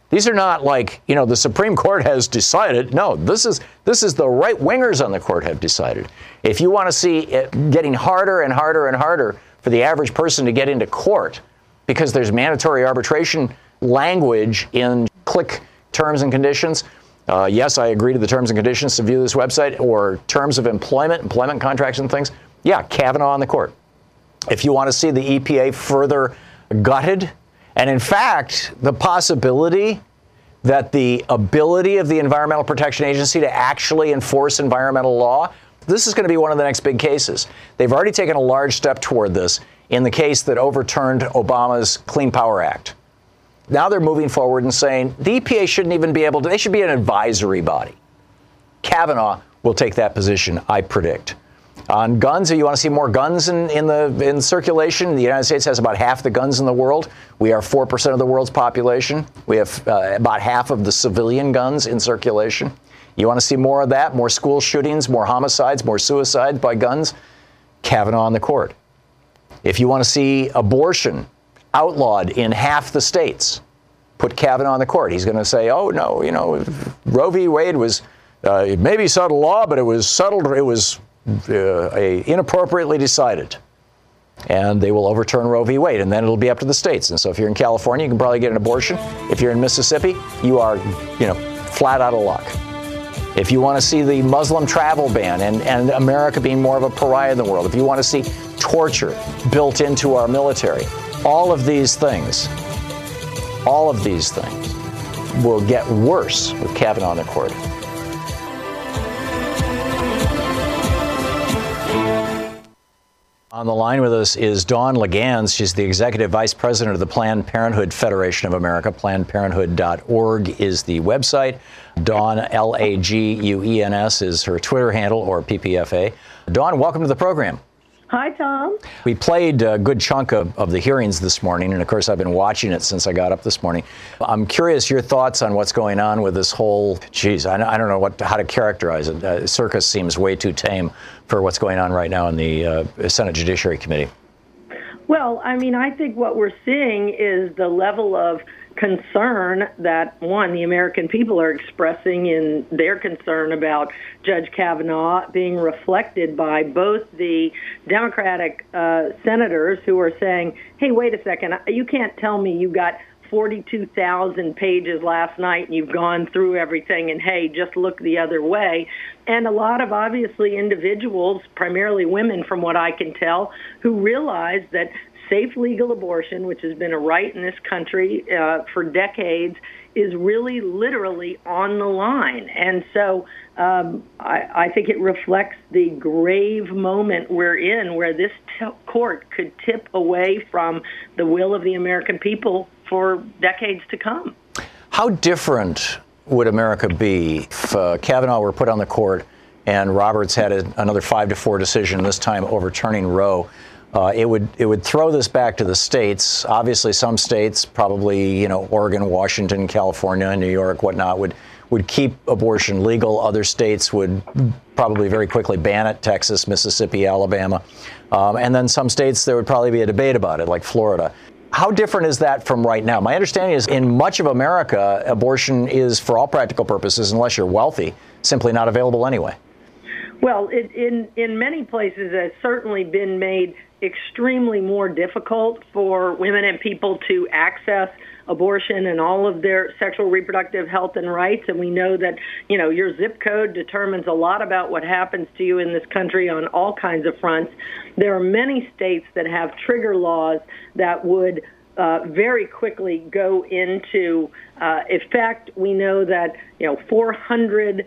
These are not like, you know, the Supreme Court has decided. No, this is this is the right wingers on the court have decided. If you want to see it getting harder and harder and harder for the average person to get into court because there's mandatory arbitration language in click terms and conditions. Uh, yes, I agree to the terms and conditions to view this website or terms of employment, employment contracts and things. Yeah, Kavanaugh on the court. If you want to see the EPA further gutted, and in fact, the possibility that the ability of the Environmental Protection Agency to actually enforce environmental law, this is going to be one of the next big cases. They've already taken a large step toward this in the case that overturned Obama's Clean Power Act. Now they're moving forward and saying the EPA shouldn't even be able to, they should be an advisory body. Kavanaugh will take that position, I predict. On guns, you want to see more guns in, in the in circulation? The United States has about half the guns in the world. We are 4% of the world's population. We have uh, about half of the civilian guns in circulation. You want to see more of that? More school shootings, more homicides, more suicides by guns? Kavanaugh on the court. If you want to see abortion outlawed in half the states, put Kavanaugh on the court. He's going to say, oh, no, you know, Roe v. Wade was uh, maybe subtle law, but it was settled, it was Uh, inappropriately decided. And they will overturn Roe v. Wade, and then it'll be up to the states. And so, if you're in California, you can probably get an abortion. If you're in Mississippi, you are, you know, flat out of luck. If you want to see the Muslim travel ban and, and America being more of a pariah in the world, if you want to see torture built into our military, all of these things, all of these things will get worse with Kavanaugh on the court. On the line with us is Dawn Laguens. She's the executive vice president of the Planned Parenthood Federation of America. PlannedParenthood.org is the website. Dawn, L A G U E N S, is her Twitter handle or PPFA. Dawn, welcome to the program. Hi, Thom. We played a good chunk of, of the hearings this morning, and of course, I've been watching it since I got up this morning. I'm curious your thoughts on what's going on with this whole, geez, I, I don't know what, how to characterize it. Uh, circus seems way too tame for what's going on right now in the uh, Senate Judiciary Committee. Well, I mean, I think what we're seeing is the level of concern that one the American people are expressing in their concern about Judge Kavanaugh being reflected by both the Democratic uh, senators who are saying, "Hey, wait a second, you can't tell me you got." 42,000 pages last night and you've gone through everything and hey, just look the other way. And a lot of obviously individuals, primarily women from what I can tell, who realize that safe legal abortion, which has been a right in this country uh, for decades, is really literally on the line. And so um, I, I think it reflects the grave moment we're in where this t- court could tip away from the will of the American people for decades to come. How different would America be if uh, Kavanaugh were put on the court and Roberts had a, another five to four decision, this time overturning Roe? Uh, it would it would throw this back to the states. Obviously, some states, probably you know Oregon, Washington, California, New York, whatnot, would would keep abortion legal. Other states would probably very quickly ban it. Texas, Mississippi, Alabama, um, and then some states there would probably be a debate about it, like Florida. How different is that from right now? My understanding is in much of America, abortion is, for all practical purposes, unless you're wealthy, simply not available anyway. Well, it, in in many places, it's certainly been made extremely more difficult for women and people to access abortion and all of their sexual reproductive health and rights and we know that you know your zip code determines a lot about what happens to you in this country on all kinds of fronts there are many states that have trigger laws that would uh, very quickly go into uh, effect. We know that you know 400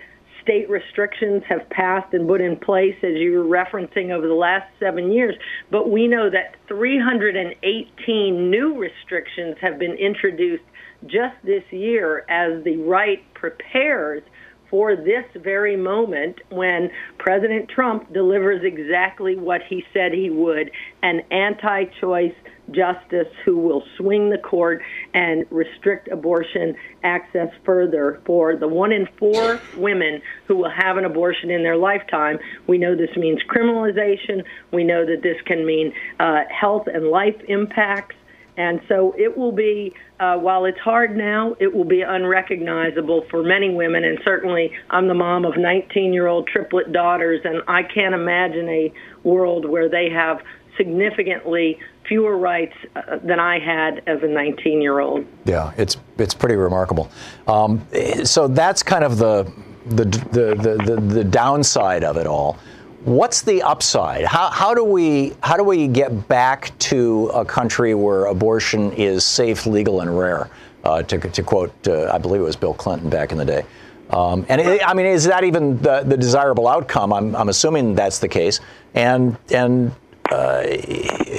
state restrictions have passed and put in place, as you were referencing, over the last seven years. But we know that 318 new restrictions have been introduced just this year as the right prepares for this very moment when President Trump delivers exactly what he said he would an anti choice justice who will swing the court and restrict abortion access further for the one in four women who will have an abortion in their lifetime. We know this means criminalization. We know that this can mean uh, health and life impacts. And so it will be, uh, while it's hard now, it will be unrecognizable for many women. And certainly, I'm the mom of 19 year old triplet daughters, and I can't imagine a world where they have significantly fewer rights uh, than I had as a 19 year old. Yeah, it's it's pretty remarkable. Um, so that's kind of the the, the the, the the downside of it all. What's the upside? How, how do we how do we get back to a country where abortion is safe, legal, and rare? Uh, to, to quote, uh, I believe it was Bill Clinton back in the day. Um, and it, I mean, is that even the, the desirable outcome? I'm, I'm assuming that's the case. And and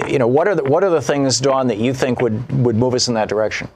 you know, what are the, what are the things, Dawn, that you think would, would move us in that direction?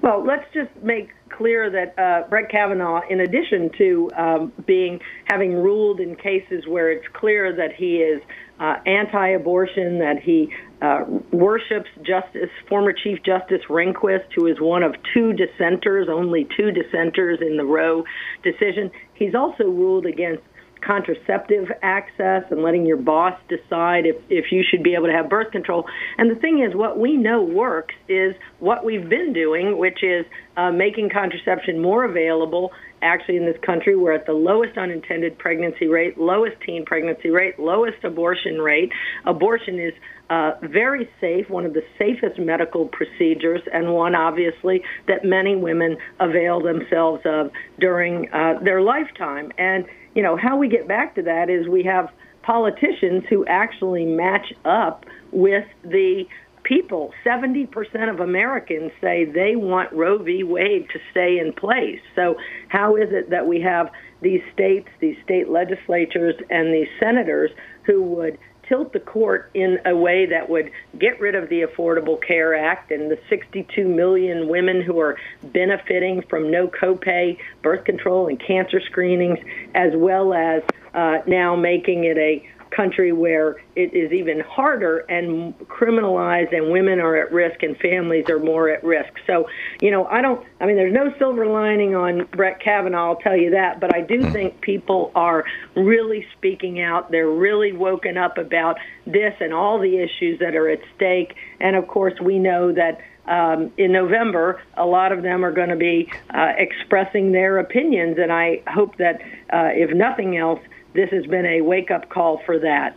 Well, let's just make clear that uh, Brett Kavanaugh, in addition to um, being having ruled in cases where it's clear that he is uh, anti-abortion, that he uh, worships Justice former Chief Justice Rehnquist, who is one of two dissenters, only two dissenters in the Roe decision. He's also ruled against contraceptive access and letting your boss decide if, if you should be able to have birth control. And the thing is, what we know works is what we've been doing, which is uh, making contraception more available. Actually, in this country, we're at the lowest unintended pregnancy rate, lowest teen pregnancy rate, lowest abortion rate. Abortion is uh, very safe, one of the safest medical procedures, and one obviously that many women avail themselves of during uh, their lifetime. And you know, how we get back to that is we have politicians who actually match up with the people. 70% of Americans say they want Roe v. Wade to stay in place. So, how is it that we have these states, these state legislatures, and these senators who would tilt the court in a way that would get rid of the Affordable Care Act and the 62 million women who are benefiting from no copay birth control and cancer screenings, as well as uh, now making it a country where it is even harder and criminalized and women are at risk and families are more at risk. So, you know, I don't, I mean, there's no silver lining on Brett Kavanaugh, I'll tell you that, but I do hmm. think people are really speaking out. They're really woken up about this and all the issues that are at stake. And of course, we know that um, in November, a lot of them are going to be uh, expressing their opinions, and I hope that, uh, if nothing else, this has been a wake up call for that.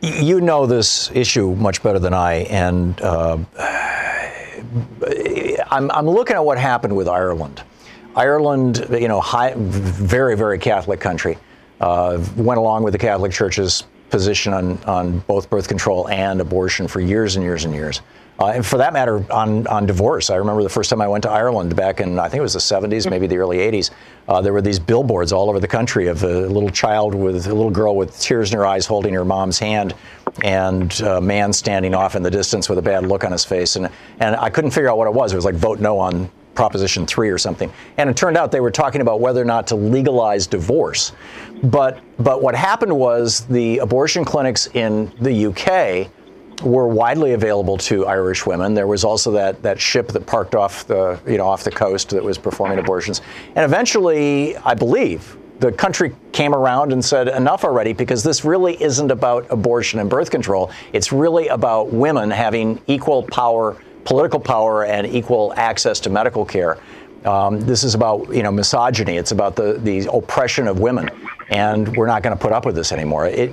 You know this issue much better than I, and uh, I'm, I'm looking at what happened with Ireland. Ireland, you know, high, very, very Catholic country, uh, went along with the Catholic Church's position on, on both birth control and abortion for years and years and years. Uh, and for that matter, on, on divorce. I remember the first time I went to Ireland back in, I think it was the 70s, maybe the early 80s. Uh, there were these billboards all over the country of a little child with a little girl with tears in her eyes holding her mom's hand and a man standing off in the distance with a bad look on his face. And, and I couldn't figure out what it was. It was like vote no on Proposition 3 or something. And it turned out they were talking about whether or not to legalize divorce. But, but what happened was the abortion clinics in the UK were widely available to Irish women. There was also that, that ship that parked off the you know off the coast that was performing abortions. And eventually, I believe the country came around and said enough already because this really isn't about abortion and birth control. It's really about women having equal power, political power, and equal access to medical care. Um, this is about you know misogyny. It's about the the oppression of women, and we're not going to put up with this anymore. It,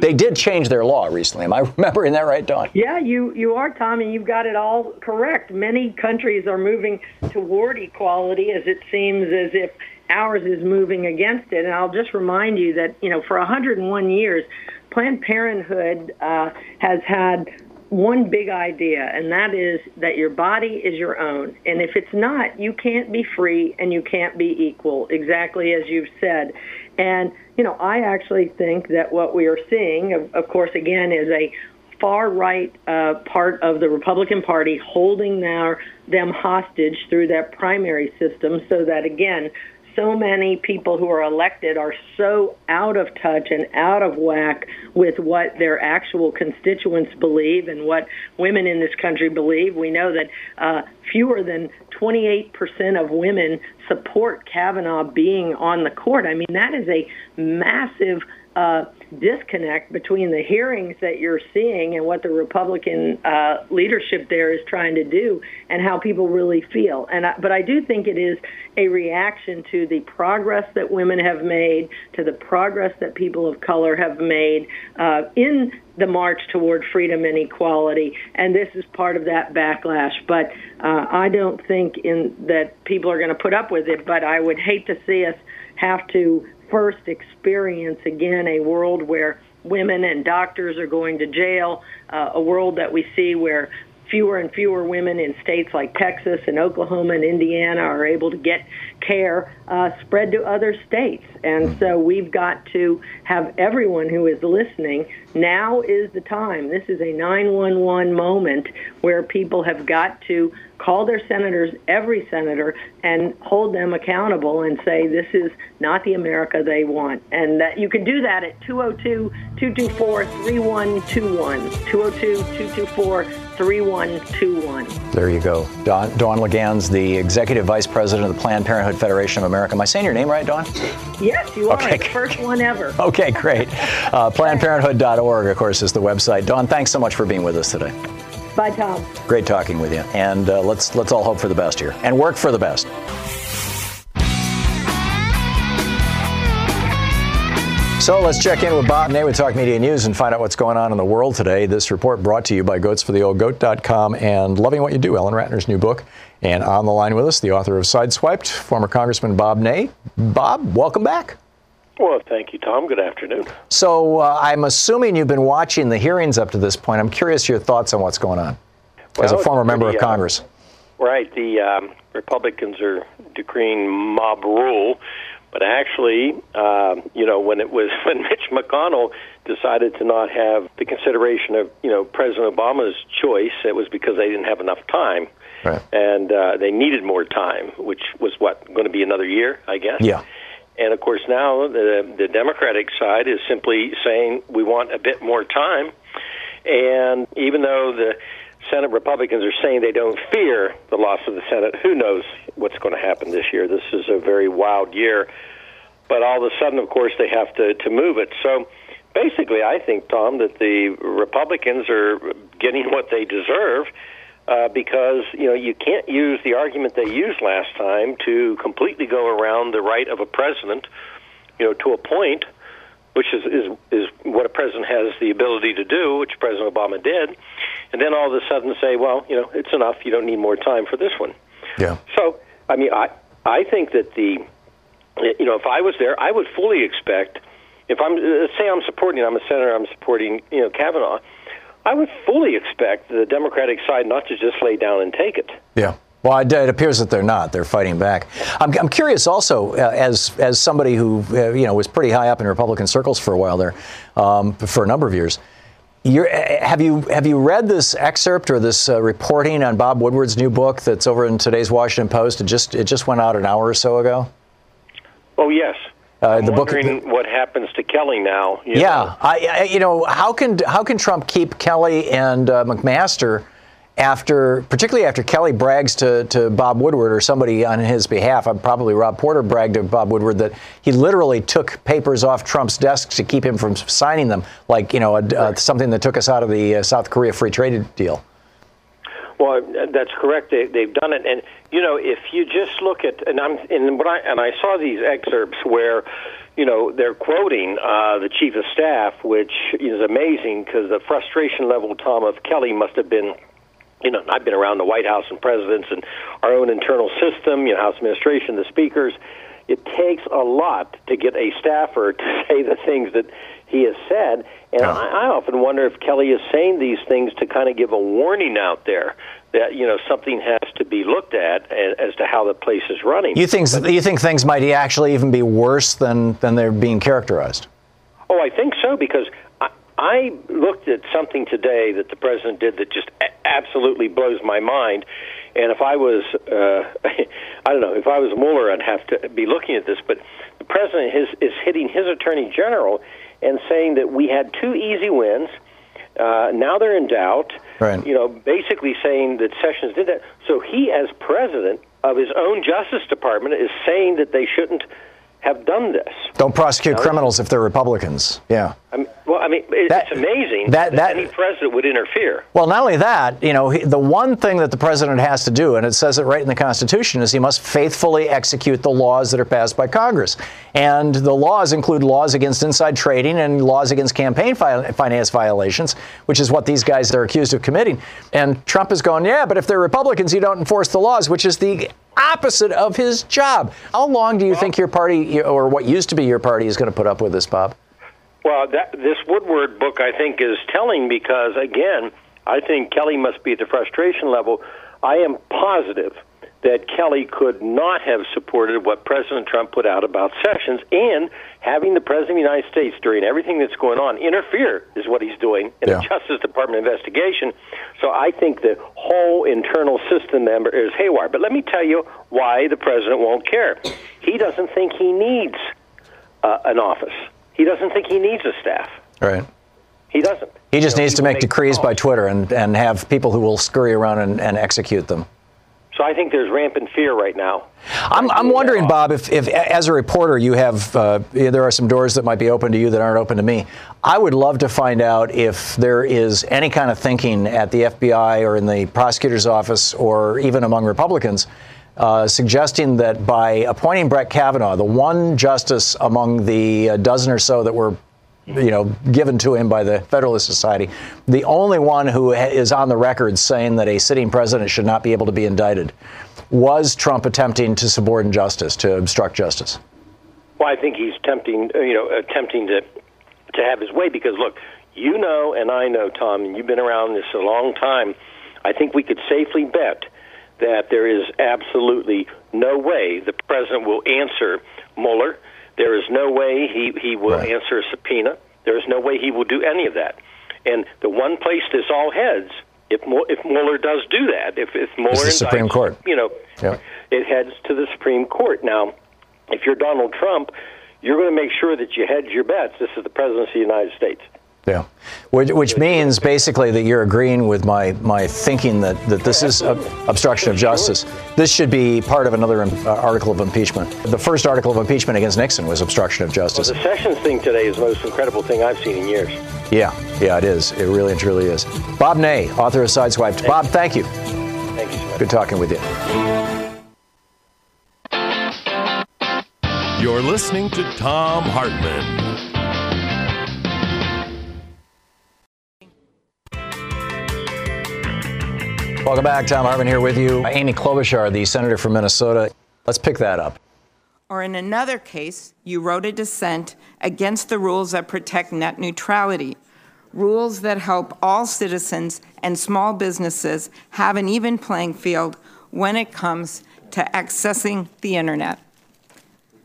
they did change their law recently. Am I remembering that right, Dawn? Yeah, you you are, Tommy. You've got it all correct. Many countries are moving toward equality, as it seems as if ours is moving against it. And I'll just remind you that you know for 101 years, Planned Parenthood uh, has had one big idea, and that is that your body is your own. And if it's not, you can't be free and you can't be equal, exactly as you've said. And, you know, I actually think that what we are seeing, of, of course, again, is a far right uh, part of the Republican Party holding their, them hostage through that primary system so that, again, so many people who are elected are so out of touch and out of whack with what their actual constituents believe and what women in this country believe. We know that uh, fewer than 28% of women support Kavanaugh being on the court. I mean, that is a massive uh, disconnect between the hearings that you're seeing and what the Republican uh, leadership there is trying to do and how people really feel. And I, but I do think it is a reaction to the progress that women have made, to the progress that people of color have made uh, in the march toward freedom and equality. And this is part of that backlash. But uh, I don't think in that people are going to put up with it. But I would hate to see us have to first experience again a world where women and doctors are going to jail, uh, a world that we see where fewer and fewer women in states like Texas and Oklahoma and Indiana are able to get care uh, spread to other states. And hmm. so we've got to have everyone who is listening. Now is the time. This is a 911 moment where people have got to call their senators, every senator, and hold them accountable and say this is not the America they want. And that you can do that at 202 224 3121. 202 224 3121. There you go. Dawn, Dawn Laguens, the Executive Vice President of the Planned Parenthood Federation of America. Am I saying your name right, Dawn? Yes, you okay. are. First one ever. Okay, great. Uh, PlannedParenthood.org, of course, is the website. Dawn, thanks so much for being with us today. Bye, Thom. Great talking with you. And uh, let's let's all hope for the best here and work for the best. So let's check in with Bob Ney with Talk Media News and find out what's going on in the world today. This report brought to you by goatsfortheoldgoat.com and Loving What You Do, Ellen Ratner's new book. And on the line with us, the author of Sideswiped, former Congressman Bob Ney. Bob, welcome back. Well, thank you, Thom. Good afternoon. So uh, I'm assuming you've been watching the hearings up to this point. I'm curious your thoughts on what's going on well, as a former member of Congress. Uh, right. The um, Republicans are decreeing mob rule, But actually, uh, you know, when it was when Mitch McConnell decided to not have the consideration of you know President Obama's choice, it was because they didn't have enough time, right. and uh, they needed more time, which was what going to be another year, I guess. Yeah. And of course, now the the Democratic side is simply saying we want a bit more time, and even though the Senate Republicans are saying they don't fear the loss of the Senate. Who knows what's going to happen this year? This is a very wild year. But all of a sudden, of course, they have to, to move it. So basically, I think, Thom, that the Republicans are getting what they deserve uh, because, you know, you can't use the argument they used last time to completely go around the right of a president, you know, to a point which is, is is what a president has the ability to do, which President Obama did, and then all of a sudden say, well, you know, it's enough. You don't need more time for this one. Yeah. So, I mean, I I think that the, you know, if I was there, I would fully expect, if I'm say I'm supporting, I'm a senator, I'm supporting, you know, Kavanaugh, I would fully expect the Democratic side not to just lay down and take it. Yeah. Well, it, appears that they're not. They're fighting back. I'm, I'm curious also, uh, as as somebody who uh, you know was pretty high up in Republican circles for a while there, um, for a number of years. You're, uh, have you have you read this excerpt or this uh, reporting on Bob Woodward's new book that's over in today's Washington Post? It just it just went out an hour or so ago. Oh yes. Uh, I'm the book. wondering what happens to Kelly now. you yeah, know. I, I, you know, how can how can Trump keep Kelly and uh, McMaster after, particularly after Kelly brags to, to Bob Woodward or somebody on his behalf? uh, Probably Rob Porter bragged to Bob Woodward that he literally took papers off Trump's desk to keep him from signing them, like you know, a, uh, something that took us out of the uh, South Korea free trade deal. Well, that's correct. They, they've done it, and you know, if you just look at, and I'm, and when I and I saw these excerpts where, you know, they're quoting uh, the chief of staff, which is amazing because the frustration level, Thom, of Kelly must have been. You know, I've been around the White House and presidents and our own internal system, you know, House administration, the speakers. It takes a lot to get a staffer to say the things that he has said. And I, I often wonder if Kelly is saying these things to kind of give a warning out there that you know something has to be looked at as to how the place is running. You think you think things might actually even be worse than than they're being characterized? Oh, I think so because I, I looked at something today that the president did that just absolutely blows my mind. And if I was, uh, I don't know, if I was Mueller, I'd have to be looking at this. But the president is, is hitting his attorney general and saying that we had two easy wins. Uh, now they're in doubt. Right. You know, basically saying that Sessions did that. So he, as president of his own Justice Department, is saying that they shouldn't have done this. Don't prosecute No. criminals if they're Republicans. Yeah. I mean, well, I mean, it, That- it's amazing that- that, that- any president would interfere. Well, not only that, you know, he, the one thing that the president has to do, and it says it right in the Constitution, is he must faithfully execute the laws that are passed by Congress. And the laws include laws against inside trading and laws against campaign fi- finance violations, which is what these guys are accused of committing. And Trump is going, yeah, but if they're Republicans, you don't enforce the laws, which is the opposite of his job. How long do you think your party, or what used to be your party, is going to put up with this, Bob? Well, that, this Woodward book, I think, is telling because, again, I think Kelly must be at the frustration level. I am positive that Kelly could not have supported what President Trump put out about Sessions and having the President of the United States, during everything that's going on, interfere is what he's doing in Yeah. the Justice Department investigation. So I think the whole internal system member is haywire. But let me tell you why the President won't care. He doesn't think he needs uh, an office. He doesn't think he needs a staff. Right. He doesn't. He just You know, needs to will make decrees by Twitter and, and have people who will scurry around and, and execute them. So I think there's rampant fear right now. I'm, I'm wondering, Bob, if, if as a reporter you have, uh, there are some doors that might be open to you that aren't open to me. I would love to find out if there is any kind of thinking at the FBI or in the prosecutor's office or even among Republicans uh, suggesting that by appointing Brett Kavanaugh, the one justice among the uh, dozen or so that were you know, given to him by the Federalist Society, the only one who is on the record saying that a sitting president should not be able to be indicted. Was Trump attempting to subordinate justice, to obstruct justice? Well, I think he's tempting, uh, you know, attempting to to have his way because look, you know, and I know, Thom, and you've been around this a long time. I think we could safely bet that there is absolutely no way the president will answer Mueller. There is no way he, he will right. answer a subpoena. There is no way he will do any of that. And the one place this all heads, if if Mueller does do that, if if Mueller the Supreme Court, you know, yeah. it heads to the Supreme Court. Now, if you're Donald Trump, you're going to make sure that you hedge your bets. This is the presidency of the United States. Yeah, which, which, means basically that you're agreeing with my, my thinking that, that this is obstruction of justice. This should be part of another uh, article of impeachment. The first article of impeachment against Nixon was obstruction of justice. Well, the Sessions thing today is the most incredible thing I've seen in years. Yeah, yeah, it is. It really and truly is. Bob Ney, author of Sideswiped. Thank Bob, thank you. Thank you so much. Good talking with you. You're listening to Thom Hartmann. Welcome back. Thom Hartmann here with you. Amy Klobuchar, the senator from Minnesota. Let's pick that up. Or in another case, you wrote a dissent against the rules that protect net neutrality, rules that help all citizens and small businesses have an even playing field when it comes to accessing the internet.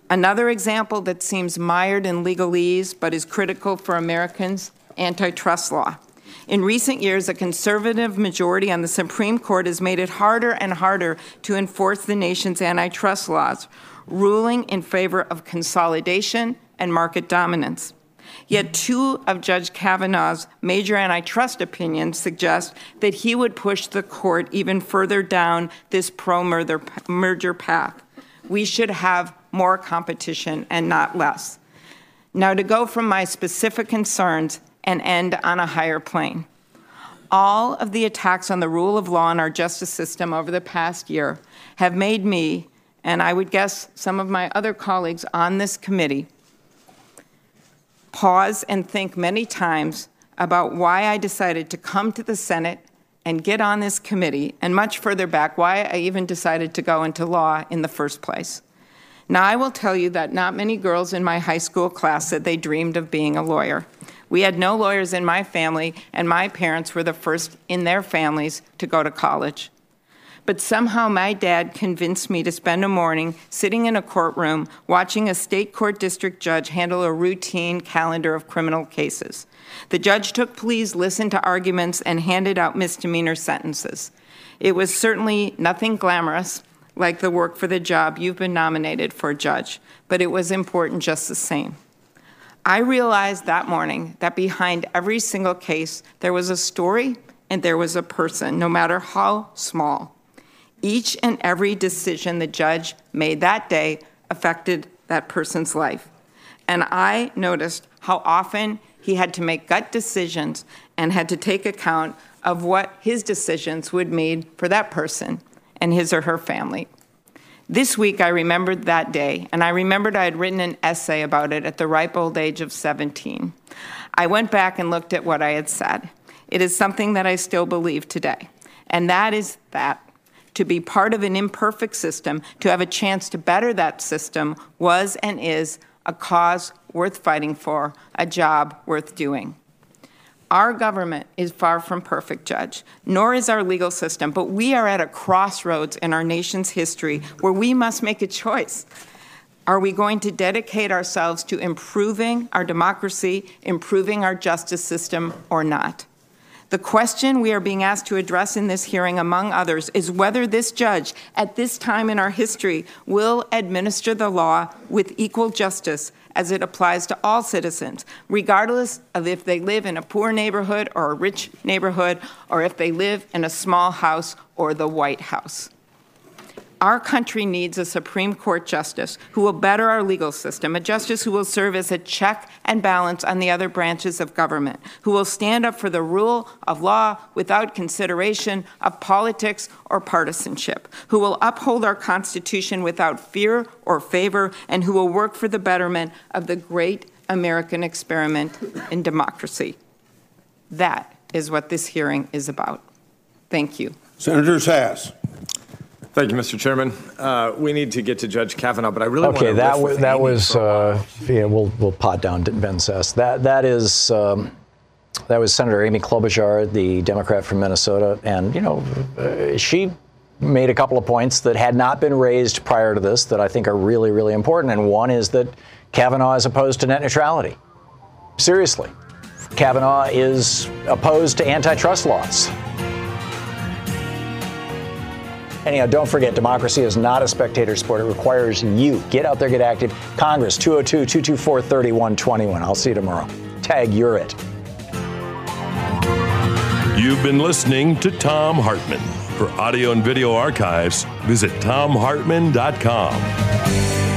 Another example that seems mired in legalese but is critical for Americans antitrust law. In recent years, a conservative majority on the Supreme Court has made it harder and harder to enforce the nation's antitrust laws, ruling in favor of consolidation and market dominance. Yet two of Judge Kavanaugh's major antitrust opinions suggest that he would push the court even further down this pro merger path. We should have more competition and not less. Now, to go from my specific concerns and end on a higher plane. All of the attacks on the rule of law and our justice system over the past year have made me, and I would guess some of my other colleagues on this committee, pause and think many times about why I decided to come to the Senate and get on this committee, and much further back, why I even decided to go into law in the first place. Now, I will tell you that not many girls in my high school class said they dreamed of being a lawyer. We had no lawyers in my family, and my parents were the first in their families to go to college. But somehow my dad convinced me to spend a morning sitting in a courtroom watching a state court district judge handle a routine calendar of criminal cases. The judge took pleas, listened to arguments, and handed out misdemeanor sentences. It was certainly nothing glamorous, like the work for the job you've been nominated for, Judge, but it was important just the same. I realized that morning that behind every single case, there was a story and there was a person, no matter how small. Each and every decision the judge made that day affected that person's life. And I noticed how often he had to make gut decisions and had to take account of what his decisions would mean for that person and his or her family. This week, I remembered that day, and I remembered I had written an essay about it at the ripe old age of 17. I went back and looked at what I had said. It is something that I still believe today, and that is that to be part of an imperfect system, to have a chance to better that system, was and is a cause worth fighting for, a job worth doing. Our government is far from perfect, Judge, nor is our legal system, but we are at a crossroads in our nation's history where we must make a choice. Are we going to dedicate ourselves to improving our democracy, improving our justice system, or not? The question we are being asked to address in this hearing, among others, is whether this judge, at this time in our history, will administer the law with equal justice as it applies to all citizens, regardless of if they live in a poor neighborhood or a rich neighborhood, or if they live in a small house or the White House. Our country needs a Supreme Court justice who will better our legal system, a justice who will serve as a check and balance on the other branches of government, who will stand up for the rule of law without consideration of politics or partisanship, who will uphold our Constitution without fear or favor, and who will work for the betterment of the great American experiment in democracy. That is what this hearing is about. Thank you. Senator Sasse. Thank you, Mr. Chairman. Uh, we need to get to Judge Kavanaugh, but I really okay. that was that was uh, yeah. We'll we'll pot down Ben Sasse. That that is. Um, that was Senator Amy Klobuchar, the Democrat from Minnesota, and you know, uh, she made a couple of points that had not been raised prior to this that I think are really, really important. And one is that Kavanaugh is opposed to net neutrality. Seriously. Kavanaugh is opposed to antitrust laws. Anyhow, don't forget, democracy is not a spectator sport. It requires you. Get out there, get active. Congress, 202 224 3121. I'll see you tomorrow. Tag, you're it. You've been listening to Thom Hartmann. For audio and video archives, visit thomhartmann.com.